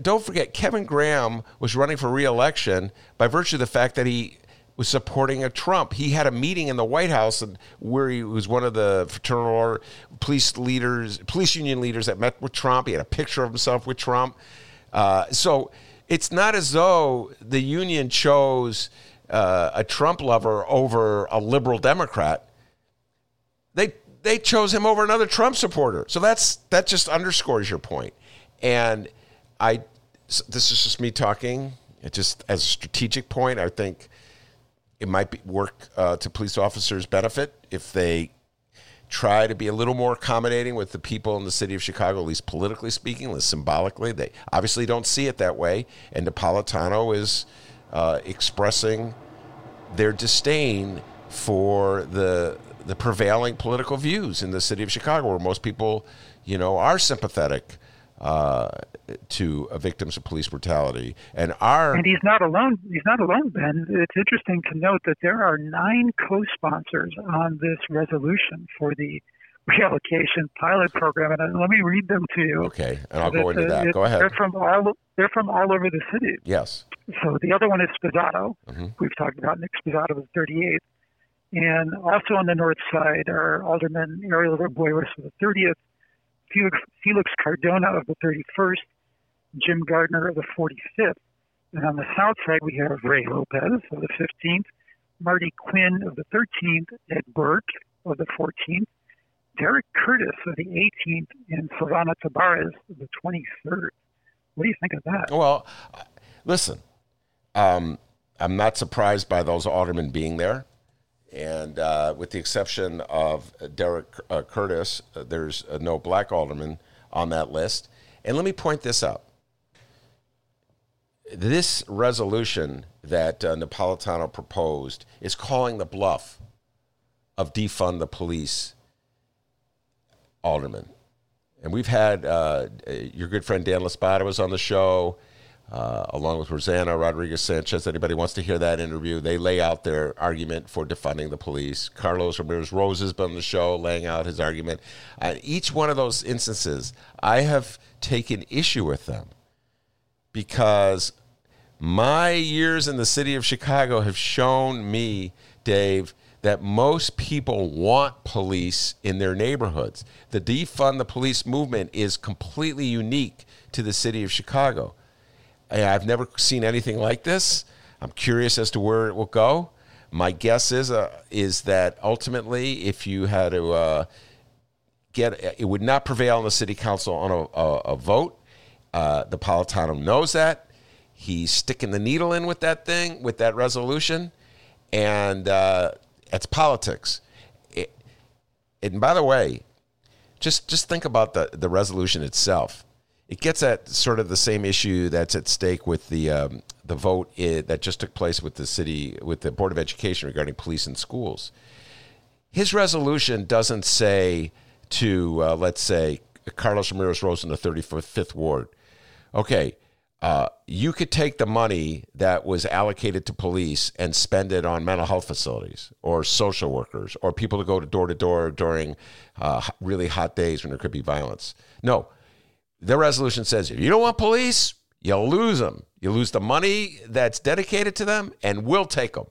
Don't forget, Kevin Graham was running for reelection by virtue of the fact that he was supporting a Trump. He had a meeting in the White House and where he was one of the fraternal order police leaders, police union leaders that met with Trump. He had a picture of himself with Trump. Uh, so it's not as though the union chose uh, a Trump lover over a liberal Democrat. They they chose him over another Trump supporter. So that's that just underscores your point. And I this is just me talking. It just as a strategic point, I think it might be work uh, to police officers' benefit if they try to be a little more accommodating with the people in the city of Chicago, at least politically speaking, at least symbolically. They obviously don't see it that way. And Napolitano is uh, expressing their disdain for the the prevailing political views in the city of Chicago, where most people, you know, are sympathetic uh, to victims of police brutality. And our and he's not alone. He's not alone, Ben. It's interesting to note that there are nine co-sponsors on this resolution for the reallocation pilot program, and let me read them to you. Okay, and I'll go into that. It, go ahead. They're from all they're from all over the city. Yes. So the other one is Sposato. Mm-hmm. We've talked about Nick Sposato was 38. And also on the north side are Alderman Ariel Reboyras for the 30th, Felix, Felix Cardona of the 31st, Jim Gardiner of the 45th. And on the south side, we have Ray Lopez of the 15th, Marty Quinn of the 13th, Ed Burke of the 14th, Derrick Curtis of the 18th, and Silvana Tabares of the 23rd. What do you think of that? Well, listen, um, I'm not surprised by those aldermen being there. And uh, with the exception of Derrick uh, Curtis, uh, there's uh, no black alderman on that list. And let me point this out. This resolution that uh, Napolitano proposed is calling the bluff of defund the police aldermen. And we've had uh, your good friend Dan La Spata was on the show uh, along with Rossana Rodriguez Sanchez. Anybody wants to hear that interview? They lay out their argument for defunding the police. Carlos Ramirez-Rosa has been on the show laying out his argument. Uh, each one of those instances, I have taken issue with them because my years in the city of Chicago have shown me, Dave, that most people want police in their neighborhoods. The defund the police movement is completely unique to the city of Chicago. I've never seen anything like this. I'm curious as to where it will go. My guess is uh, is that ultimately, if you had to uh, get, it would not prevail in the city council on a, a, a vote. Uh, Napolitano knows that. He's sticking the needle in with that thing, with that resolution, and uh, it's politics. It, and by the way, just just think about the the resolution itself it gets at sort of the same issue that's at stake with the um, the vote that just took place with the city with the board of education regarding police and schools. His resolution doesn't say to uh, let's say Carlos Ramirez-Rosa in the 35th ward, okay, uh, you could take the money that was allocated to police and spend it on mental health facilities or social workers or people to go to door to door during uh, really hot days when there could be violence. No, their resolution says if you don't want police, you'll lose them. You lose the money that's dedicated to them, and we'll take them.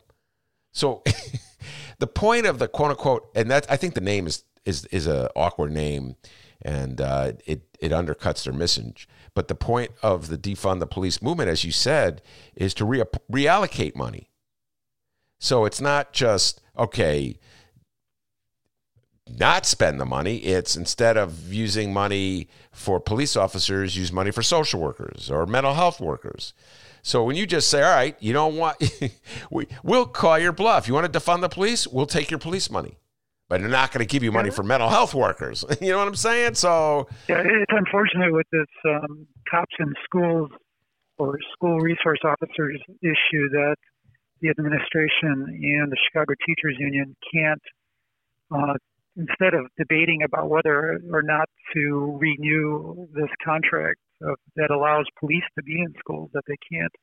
So, the point of the quote unquote, and that I think the name is is is a awkward name, and uh, it it undercuts their message. But the point of the defund the police movement, as you said, is to re- reallocate money. So it's not just okay not spend the money. It's instead of using money for police officers, use money for social workers or mental health workers. So when you just say, all right, you don't want, we, we'll call your bluff. You want to defund the police? We'll take your police money. But they're not going to give you money for mental health workers. you know what I'm saying? So yeah, it's unfortunate with this um, cops in schools or school resource officers issue that the administration and the Chicago Teachers Union can't uh, instead of debating about whether or not to renew this contract of, that allows police to be in schools, that they can't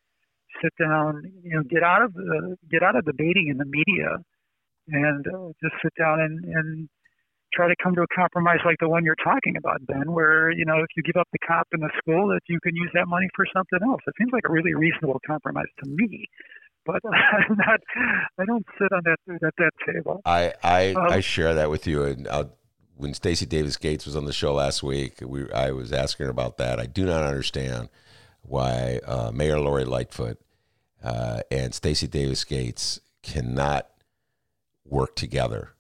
sit down, you know, get out of the get out of debating in the media, and uh, just sit down and, and try to come to a compromise like the one you're talking about, Ben, where you know if you give up the cop in the school, that you can use that money for something else. It seems like a really reasonable compromise to me but I'm not. I don't sit on that at that table. I I, um, I share that with you, and I'll, when Stacy Davis Gates was on the show last week, we I was asking her about that. I do not understand why uh, Mayor Lori Lightfoot uh, and Stacy Davis Gates cannot work together.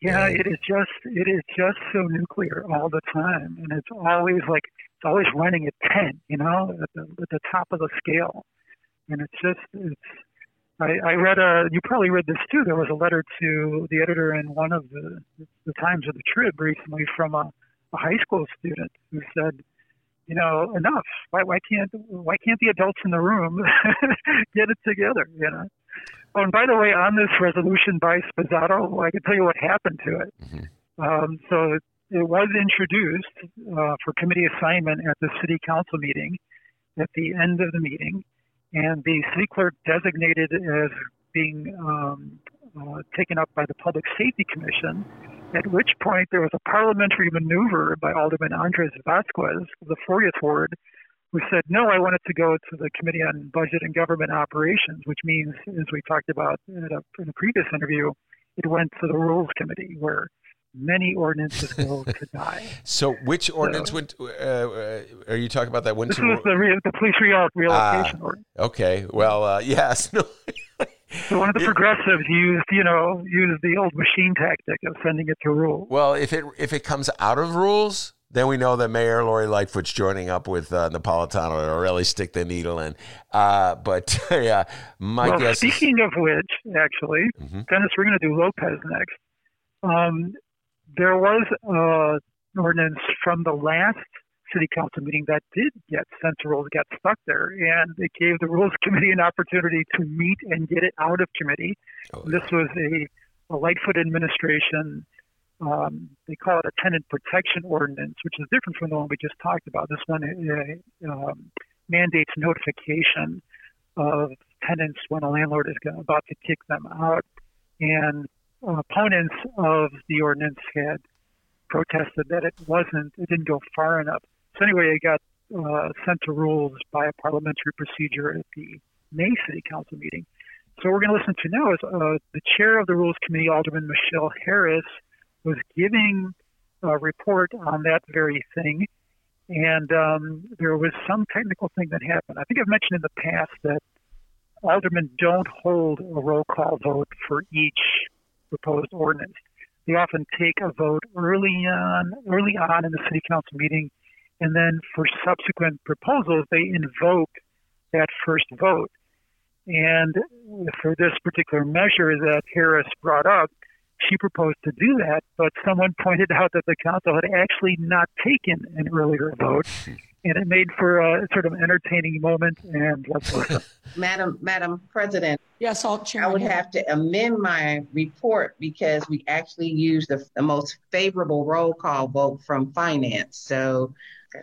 Yeah, and, it is just it is just so nuclear all the time, and it's always like it's always running at ten, you know, at the, at the top of the scale, and it's just it's I, I read a. You probably read this too. There was a letter to the editor in one of the the Times of the Trib recently from a, a high school student who said, you know, enough. Why why can't why can't the adults in the room get it together? You know. Oh, and by the way, on this resolution by Sposato, I can tell you what happened to it. Mm-hmm. Um, so it, it was introduced uh, for committee assignment at the city council meeting. At the end of the meeting, and the city clerk designated as being um, uh, taken up by the Public Safety Commission, at which point there was a parliamentary maneuver by Alderman Andres Vasquez of the 40th Ward, who said, no, I want it to go to the Committee on Budget and Government Operations, which means, as we talked about in a, in a previous interview, it went to the Rules Committee, where many ordinances will to die. So, which ordinance so, went? Uh, uh, are you talking about that one? This was the, re- the police re- relocation uh, ordinance. Okay. Well, uh, yes. so one of the progressives used, you know, used the old machine tactic of sending it to rules. Well, if it if it comes out of rules, then we know that Mayor Lori Lightfoot's joining up with uh, Napolitano to really stick the needle in. Uh, but yeah, my well, guess. Speaking is... of which, actually, mm-hmm. Dennis, we're going to do Lopez next. Um, there was an ordinance from the last city council meeting that did get sent to rules, got stuck there, and it gave the rules committee an opportunity to meet and get it out of committee. Oh, yeah. This was a, a Lightfoot administration um, they call it a tenant protection ordinance, which is different from the one we just talked about. This one uh, um, mandates notification of tenants when a landlord is about to kick them out. And opponents of the ordinance had protested that it wasn't, it didn't go far enough. So anyway, it got uh, sent to rules by a parliamentary procedure at the May City Council meeting. So what we're going to listen to now is uh, the chair of the Rules Committee, Alderman Michelle Harris, was giving a report on that very thing, and um, there was some technical thing that happened. I think I've mentioned in the past that aldermen don't hold a roll call vote for each proposed ordinance. They often take a vote early on, early on in the city council meeting, and then for subsequent proposals, they invoke that first vote. And for this particular measure that Harris brought up, she proposed to do that, but someone pointed out that the council had actually not taken an earlier vote, and it made for a sort of entertaining moment. And let's. Madam, Madam President. Yes, I'll I would have to amend my report because we actually used the, the most favorable roll call vote from finance. So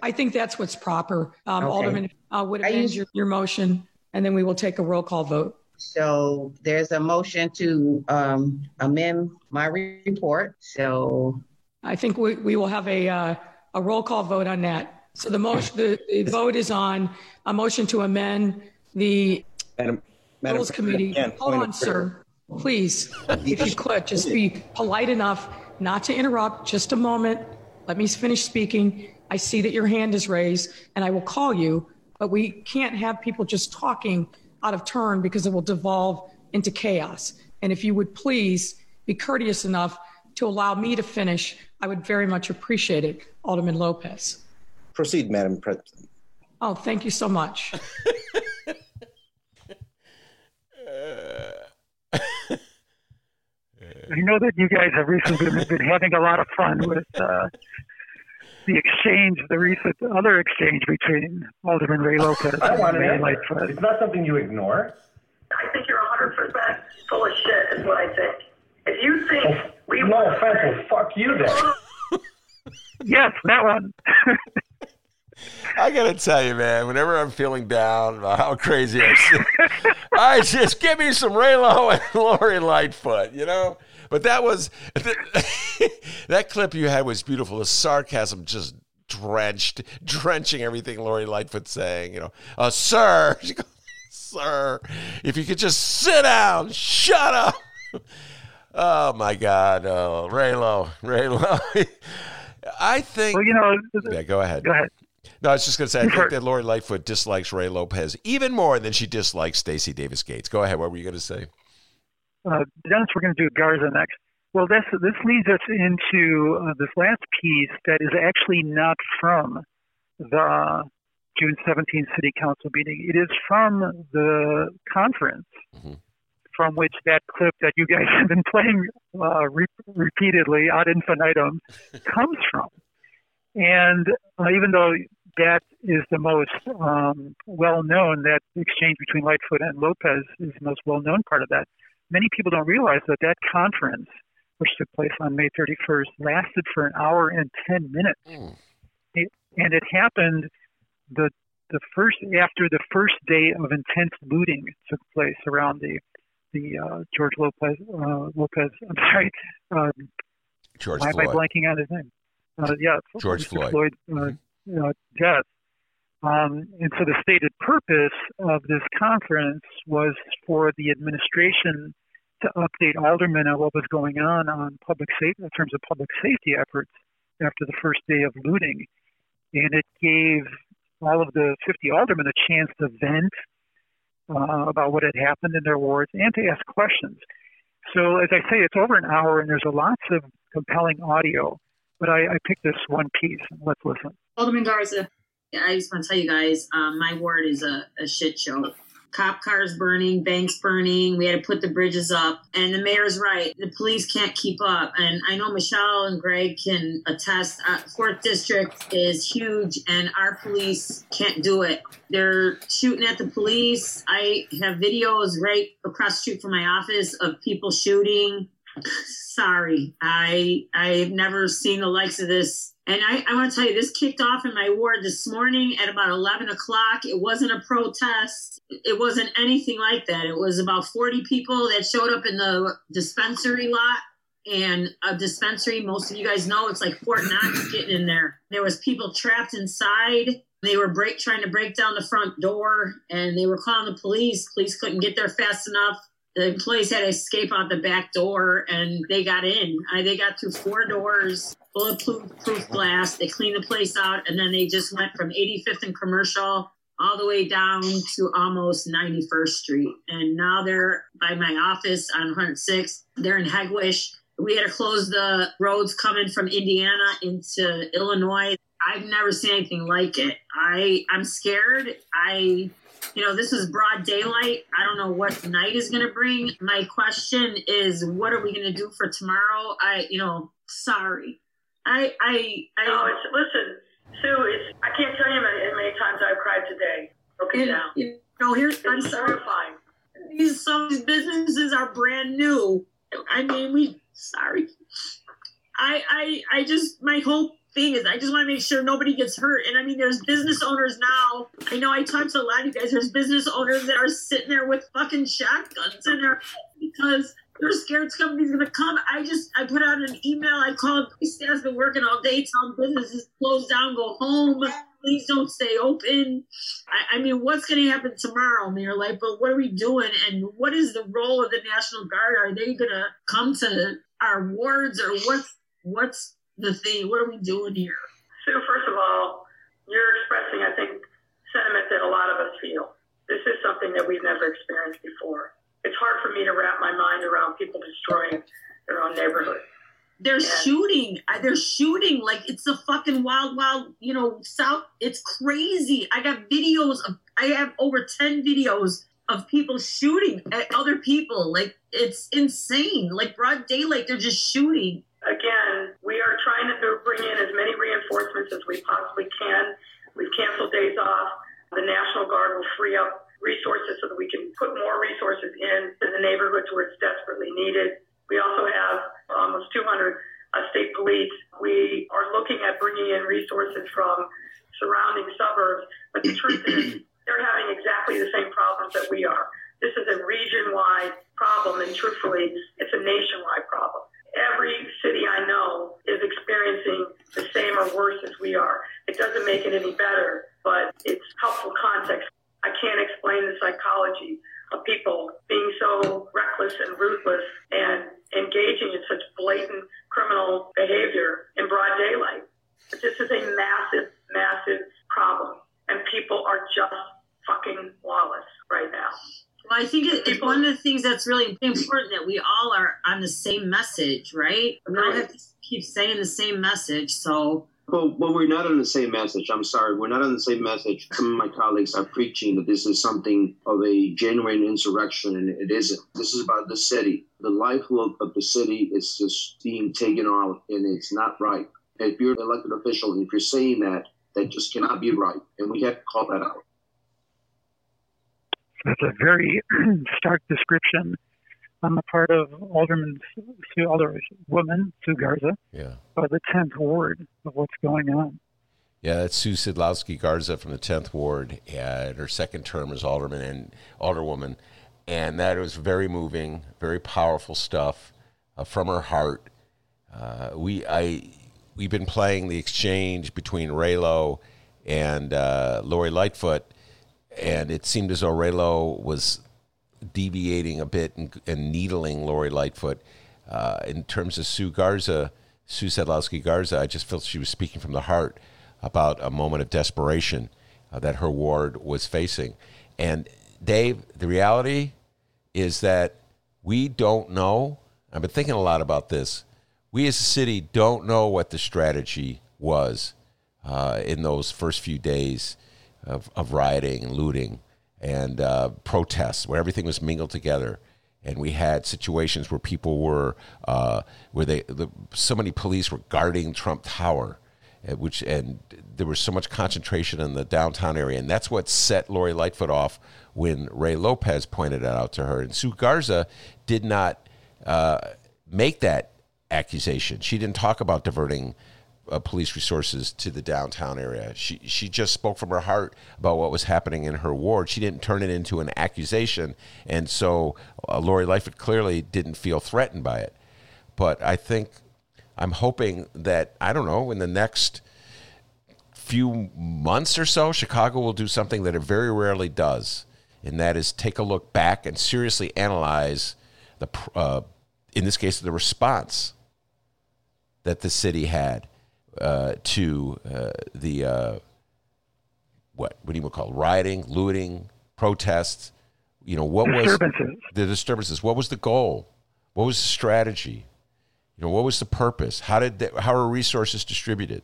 I think that's what's proper. Um, okay. Alderman uh, would amend your, your motion, and then we will take a roll call vote. So there's a motion to um, amend my report. So I think we, we will have a, uh, a roll call vote on that. So the motion, the, the vote is on a motion to amend the Madam, Madam Rules Committee. Again, Hold on, sir. Please, if you could, just be polite enough not to interrupt. Just a moment. Let me finish speaking. I see that your hand is raised and I will call you, but we can't have people just talking out of turn because it will devolve into chaos. And if you would please be courteous enough to allow me to finish, I would very much appreciate it, Alderman Lopez. Proceed, Madam President. Oh, thank you so much. I know that you guys have recently been having a lot of fun with uh, the exchange, the recent other exchange between Alderman Ray Lopez I want and Ray Lightfoot. It's not something you ignore. I think you're 100% full of shit, is what I think. If you think oh, we no offense, fuck you then. yes, that one. I gotta tell you, man. Whenever I'm feeling down about how crazy I, am, I just give me some Raylo and Lori Lightfoot. You know, but that was that clip you had was beautiful. The sarcasm just drenched, drenching everything Lori Lightfoot saying. You know, uh, sir, goes, sir, if you could just sit down, shut up. oh my God, uh, Raylo, Raylo. I think. Well, you know. Yeah, go ahead. Go ahead. No, I was just going to say, I think that Lori Lightfoot dislikes Ray Lopez even more than she dislikes Stacy Davis Gates. Go ahead. What were you going to say? uh, Dennis, we're going to do Garza next. Well, this this leads us into uh, this last piece that is actually not from the June 17th City Council meeting. It is from the conference mm-hmm. from which that clip that you guys have been playing uh, re- repeatedly ad infinitum comes from. And uh, even though that is the most um, well known, that exchange between Lightfoot and Lopez is the most well known part of that many people don't realize that that conference, which took place on May 31st, lasted for an hour and 10 minutes. Mm. It, and it happened the the first after the first day of intense looting took place around the the uh, George Lopez uh, Lopez. I'm sorry, um, George. Why Floyd. am I blanking on his name? Uh, yeah, George Floyd, Floyd uh. Uh, death. Um, and so the stated purpose of this conference was for the administration to update aldermen on what was going on on public safety in terms of public safety efforts after the first day of looting, and it gave all of the 50 aldermen a chance to vent uh, about what had happened in their wards and to ask questions. So, as I say, it's over an hour, and there's a lots of compelling audio. But I, I picked this one piece. Let's listen. Alderman Garza, I just want to tell you guys, um, my ward is a, a shit show cop cars burning, banks burning. We had to put the bridges up. And the mayor's right. The police can't keep up. And I know Michelle and Greg can attest. Uh, Fourth District is huge, and our police can't do it. They're shooting at the police. I have videos right across the street from my office of people shooting. Sorry, I I've never seen the likes of this and I, I want to tell you, this kicked off in my ward this morning at about 11 o'clock. It wasn't a protest. It wasn't anything like that. It was about 40 people that showed up in the dispensary lot. And a dispensary, most of you guys know, it's like Fort Knox getting in there. There was people trapped inside. They were break trying to break down the front door, and they were calling the police. Police couldn't get there fast enough the employees had to escape out the back door and they got in. I, they got through four doors, full of bulletproof glass. They cleaned the place out and then they just went from 85th and Commercial all the way down to almost 91st Street. And now they're by my office on 106. They're in Hegewisch. We had to close the roads coming from Indiana into Illinois. I've never seen anything like it. I I'm scared. I you know, this is broad daylight. I don't know what night is going to bring. My question is, what are we going to do for tomorrow? I, you know, sorry. I, I, I. No, it's, listen, Sue, it's, I can't tell you how many, many times I've cried today. Okay, you, down. You know, here's, it's I'm sorry. Horrifying. These, some these businesses are brand new. I mean, we, sorry. I, I, I just, my hope thing is I just want to make sure nobody gets hurt. And I mean, there's business owners now. I know I talked to a lot of you guys. There's business owners that are sitting there with fucking shotguns in there because they're scared somebody's gonna come. I just I put out an email. I called. Staff's been working all day, telling businesses close down, go home. Please don't stay open. I, I mean, what's going to happen tomorrow, Mayor Light? But what are we doing? And what is the role of the National Guard? Are they going to come to our wards, or what's what's the thing. What are we doing here? Sue, first of all, you're expressing, I think, sentiment that a lot of us feel. This is something that we've never experienced before. It's hard for me to wrap my mind around people destroying their own neighborhood. They're and shooting. They're shooting like it's a fucking wild, wild, you know, South. It's crazy. I got videos of, I have over 10 videos of people shooting at other people. Like, it's insane. Like, broad daylight, they're just shooting again, trying to bring in as many reinforcements as we possibly can. We've canceled days off. The National Guard will free up resources so that we can put more resources in to the neighborhoods where it's desperately needed. We also have almost 200 uh, state police. We are looking at bringing in resources from surrounding suburbs, but the truth is they're having exactly the same problems that we are. This is a region-wide problem, and truthfully, it's a nationwide problem every city worse as we are. It doesn't make it any better, but it's helpful context. I can't explain the psychology of people being so reckless and ruthless and engaging in such blatant criminal behavior in broad daylight. But this is a massive, massive problem, and people are just fucking lawless right now. Well, I think it's one of the things that's really important that we all are on the same message, right? We don't have to keep saying the same message. So, well, we're not on the same message. I'm sorry, we're not on the same message. Some of my colleagues are preaching that this is something of a genuine insurrection, and it isn't. This is about the city. The lifeblood of the city is just being taken out, and it's not right. If you're an elected official and if you're saying that, that just cannot be right, and we have to call that out. That's a very stark description on the part of Alderman Sue, Alderwoman Sue Garza yeah. by the 10th Ward of what's going on. Yeah, that's Sue Sadlowski Garza from the 10th Ward, and her second term as alderman and alderwoman. And that was very moving, very powerful stuff uh, from her heart. Uh, we, I, we've been playing the exchange between Raylo and uh, Lori Lightfoot, and it seemed as though Raylo was deviating a bit and, and needling Lori Lightfoot. Uh, in terms of Sue Garza, Sue Sadlowski Garza, I just felt she was speaking from the heart about a moment of desperation uh, that her ward was facing. And Dave, the reality is that we don't know. I've been thinking a lot about this. We as a city don't know what the strategy was uh, in those first few days of, of rioting and looting and uh, protests, where everything was mingled together. And we had situations where people were, uh, where they, the, so many police were guarding Trump Tower, uh, which and there was so much concentration in the downtown area, and that's what set Lori Lightfoot off when Ray Lopez pointed it out to her. And Sue Garza did not uh, make that accusation. She didn't talk about diverting uh, police resources to the downtown area. She she just spoke from her heart about what was happening in her ward. She didn't turn it into an accusation, and so uh, Lori Lightfoot clearly didn't feel threatened by it. But I think I'm hoping that I don't know in the next few months or so, Chicago will do something that it very rarely does, and that is take a look back and seriously analyze the, uh, in this case, the response that the city had uh, to uh, the uh, what what do you call it? rioting, looting, protests. You know what disturbances. was the disturbances? What was the goal? What was the strategy? You know what was the purpose? How did they, how are resources distributed?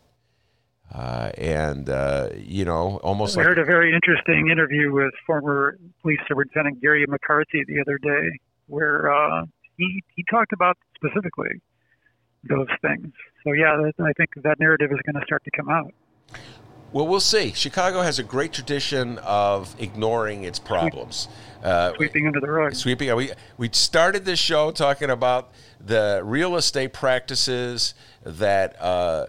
Uh, and uh, you know, almost I like heard a very interesting interview with former police superintendent Garry McCarthy the other day, where uh, he he talked about specifically those things. So yeah, that, I think that narrative is going to start to come out. Well, we'll see. Chicago has a great tradition of ignoring its problems, uh, sweeping under the rug. Sweeping. We we started this show talking about the real estate practices that uh,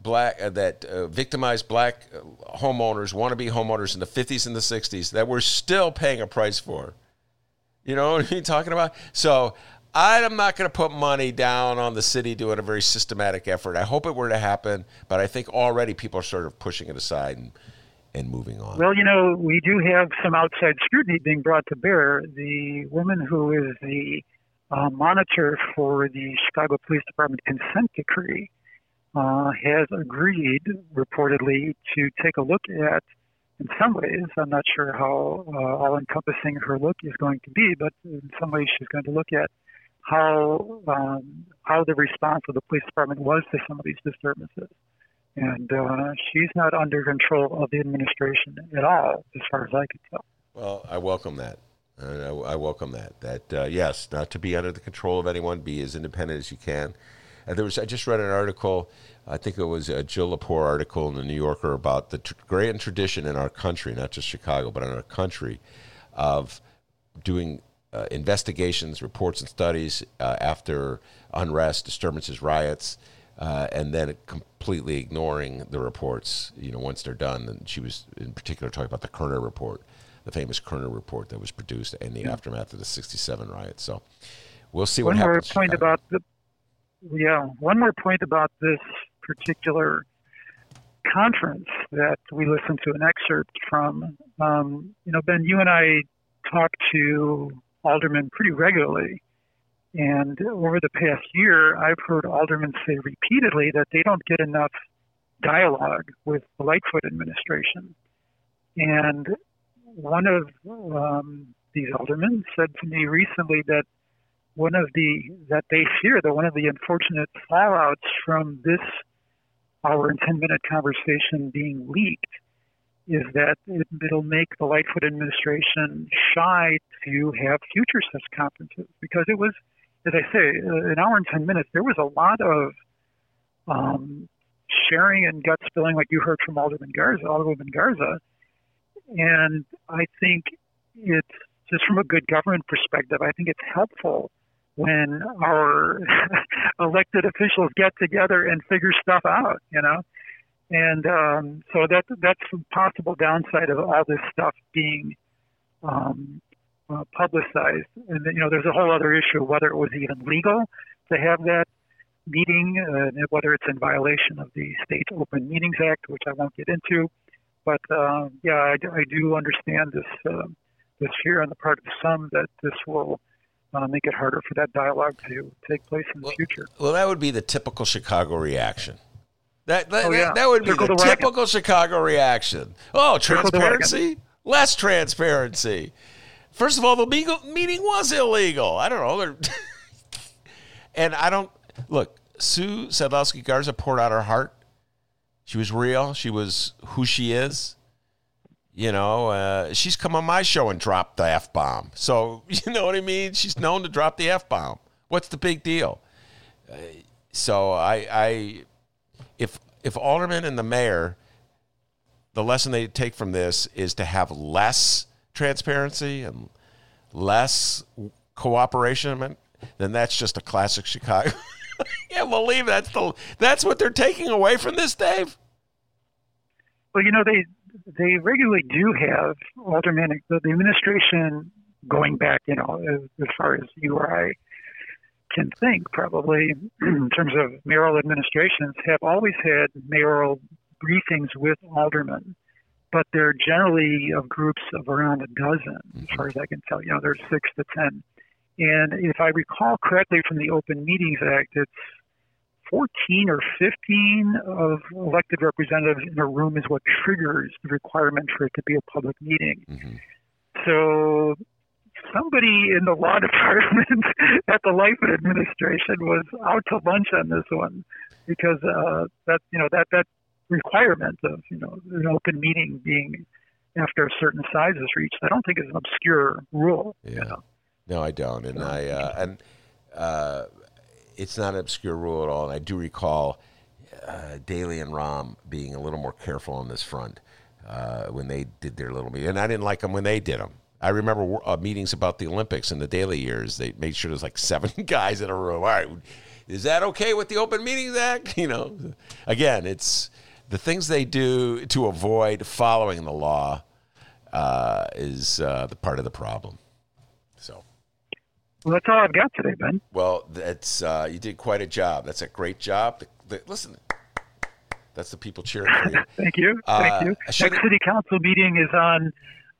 black uh, that uh, victimized black homeowners, wannabe homeowners in the 50s and the 60s that we're still paying a price for. You know what I'm talking about? So I'm not going to put money down on the city doing a very systematic effort. I hope it were to happen, but I think already people are sort of pushing it aside and, and moving on. Well, you know, we do have some outside scrutiny being brought to bear. The woman who is the uh, monitor for the Chicago Police Department consent decree uh, has agreed, reportedly, to take a look at. In some ways, I'm not sure how uh, all encompassing her look is going to be, but in some ways, she's going to look at how um, how the response of the police department was to some of these disturbances. And uh, she's not under control of the administration at all, as far as I can tell. Well, I welcome that. I, I welcome that. That uh, yes, not to be under the control of anyone, be as independent as you can. And there was I just read an article. I think it was a Jill Lepore article in the New Yorker about the tr- grand tradition in our country, not just Chicago, but in our country, of doing uh, investigations, reports, and studies uh, after unrest, disturbances, riots, uh, and then completely ignoring the reports. You know, once they're done. And she was in particular talking about the Kerner report, the famous Kerner report that was produced in the yeah. aftermath of the '67 riots. So we'll see what happens. One more point about the yeah. One more point about this particular conference that we listened to an excerpt from. Um, you know, Ben, you and I talked to aldermen pretty regularly. And over the past year, I've heard aldermen say repeatedly that they don't get enough dialogue with the Lightfoot administration. And one of um, these aldermen said to me recently that one of the that they fear that one of the unfortunate fallouts from this hour and ten minute conversation being leaked is that it, will make the Lightfoot administration shy to have future such conferences because it was, as I say, an hour and 10 minutes, there was a lot of um, sharing and gut spilling, like you heard from Alderman Garza, Alderman Garza. And I think it's just from a good government perspective, I think it's helpful when our elected officials get together and figure stuff out, you know? And um, so that that's a possible downside of all this stuff being um, uh, publicized. And you know, there's a whole other issue whether it was even legal to have that meeting, uh, whether it's in violation of the State Open Meetings Act, which I won't get into. But uh, yeah, I, I, do understand this uh, this fear on the part of some that this will uh, make it harder for that dialogue to take place in the well, future. Well, that would be the typical Chicago reaction. That that, Oh, yeah. that, would be the, the typical Chicago reaction. Oh, Circle the wagon. transparency, less transparency. First of all, the meeting, meeting was illegal. I don't know. And I don't look. Sue Sadlowski Garza poured out her heart. She was real. She was who she is. You know, uh, she's come on my show and dropped the f bomb. So you know what I mean. She's known to drop the f bomb. What's the big deal? Uh, so I, I, if if alderman and the mayor, the lesson they take from this is to have less transparency and less cooperation, then that's just a classic Chicago. I can't believe that's the that's what they're taking away from this, Dave. Well, you know, they they regularly do have aldermen. The, the administration going back, you know, as, as far as you or I can think, probably in terms of mayoral administrations, have always had mayoral briefings with aldermen, but they're generally of groups of around a dozen, as mm-hmm. far as I can tell. You know, there's six to ten. And if I recall correctly from the Open Meetings Act, it's 14 or 15 of elected representatives in a room is what triggers the requirement for it to be a public meeting. Mm-hmm. So somebody in the law department at the Life administration was out to lunch on this one because uh, that you know that that requirement of you know an open meeting being after a certain size is reached, I don't think is an obscure rule. Yeah. No, I don't, and I uh, and uh, it's not an obscure rule at all. And I do recall uh, Daley and Rahm being a little more careful on this front uh, when they did their little meeting, and I didn't like them when they did them. I remember uh, meetings about the Olympics in the Daley years. They made sure there's like seven guys in a room. All right, is that okay with the Open Meetings Act? You know, again, it's the things they do to avoid following the law uh, is uh, the part of the problem. So. Well, that's all I've got today, Ben. Well, that's uh, you did quite a job. That's a great job. The, the, listen, that's the people cheering for you. Thank you. Uh, Thank you. I Next city council meeting is on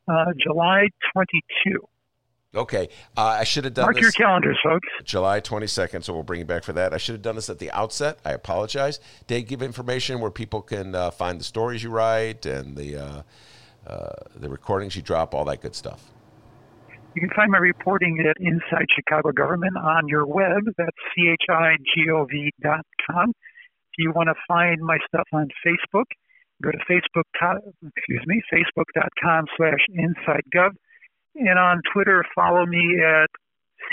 uh, July 22. Okay, uh, I should have done Mark this. your calendars, folks. July 22nd, so we'll bring you back for that. I should have done this at the outset. I apologize. Dave, give information where people can uh, find the stories you write and the uh, uh, the recordings you drop, all that good stuff. You can find my reporting at Inside Chicago Government on your web. That's chigov.com. If you want to find my stuff on Facebook, go to Facebook. Excuse me, Facebook.com slash InsideGov, and on Twitter, follow me at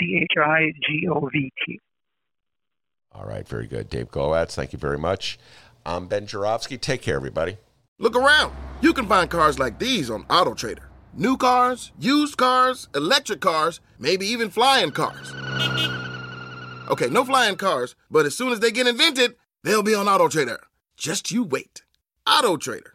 chigovt. All right, very good. Dave Glowacz, thank you very much. I'm Ben Joravsky. Take care, everybody. Look around. You can find cars like these on AutoTrader. New cars, used cars, electric cars, maybe even flying cars. Okay, no flying cars, but as soon as they get invented, they'll be on AutoTrader. Just you wait. AutoTrader.